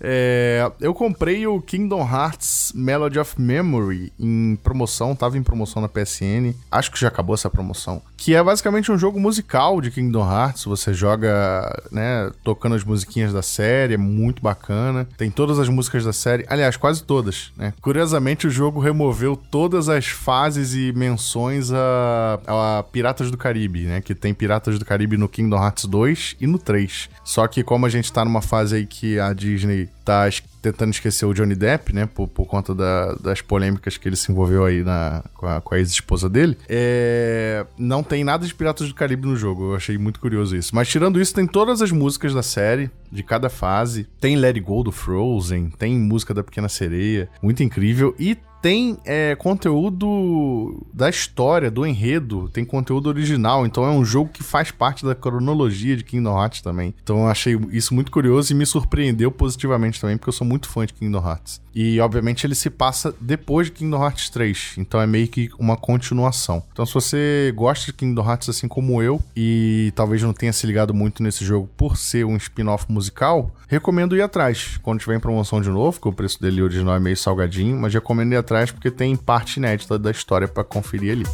É, eu comprei o Kingdom Hearts Melody of Memory em promoção, tava em promoção na PSN. Acho que já acabou essa promoção. Que é basicamente um jogo musical de Kingdom Hearts. Você joga, né, tocando as musiquinhas da série, é muito bacana. Tem todas as músicas da série, aliás, quase todas, né? Curiosamente, o jogo removeu todas as fases e menções a, a Piratas do Caribe, né? Que tem Piratas do Caribe no Kingdom Hearts 2 e no 3. Só que como a gente tá numa fase aí que a Disney tá tentando esquecer o Johnny Depp, né? Por, por conta da, das polêmicas que ele se envolveu aí na, com a, a ex-esposa dele. É, não tem nada de Piratas do Caribe no jogo. Eu achei muito curioso isso. Mas tirando isso, tem todas as músicas da série, de cada fase. Tem Let It Go do Frozen, tem música da Pequena Sereia. Muito incrível. E tem é, conteúdo da história, do enredo, tem conteúdo original, então é um jogo que faz parte da cronologia de Kingdom Hearts também. Então eu achei isso muito curioso e me surpreendeu positivamente também, porque eu sou muito fã de Kingdom Hearts. E obviamente ele se passa depois de Kingdom Hearts 3, então é meio que uma continuação. Então se você gosta de Kingdom Hearts assim como eu e talvez não tenha se ligado muito nesse jogo por ser um spin-off musical, recomendo ir atrás. Quando tiver em promoção de novo, que o preço dele original é meio salgadinho, mas recomendo ir atrás atrás porque tem parte inédita da história para conferir ali.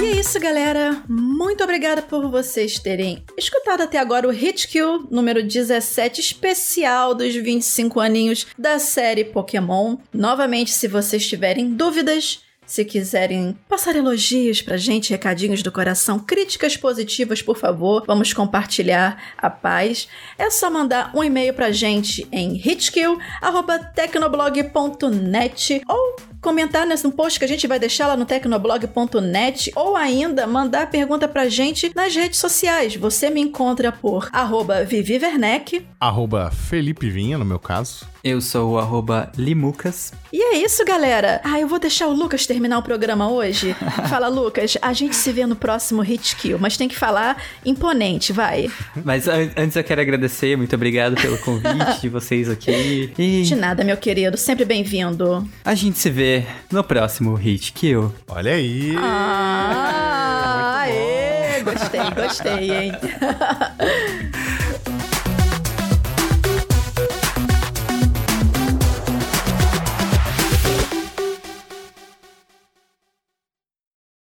E é isso, galera. Muito obrigada por vocês terem escutado até agora o Hit Kill número 17 especial dos 25 aninhos da série Pokémon. Novamente, se vocês tiverem dúvidas, se quiserem passar elogios pra gente, recadinhos do coração, críticas positivas, por favor, vamos compartilhar a paz. É só mandar um e-mail pra gente em hitkill@tecnoblog.net ou comentar nesse post que a gente vai deixar lá no tecnoblog.net ou ainda mandar pergunta pra gente nas redes sociais. Você me encontra por arroba Vivi Werneck, arroba Felipe Vinha, no meu caso. Eu sou o arroba Limucas. E é isso, galera. Ah, eu vou deixar o Lucas terminar o programa hoje. Fala, Lucas, a gente se vê no próximo Hit Kill, mas tem que falar imponente, vai. Mas an antes eu quero agradecer, muito obrigado pelo convite de vocês aqui. E... De nada, meu querido, sempre bem-vindo. A gente se vê no próximo Hit Kill. Olha aí! Ah, aê, gostei, gostei, hein?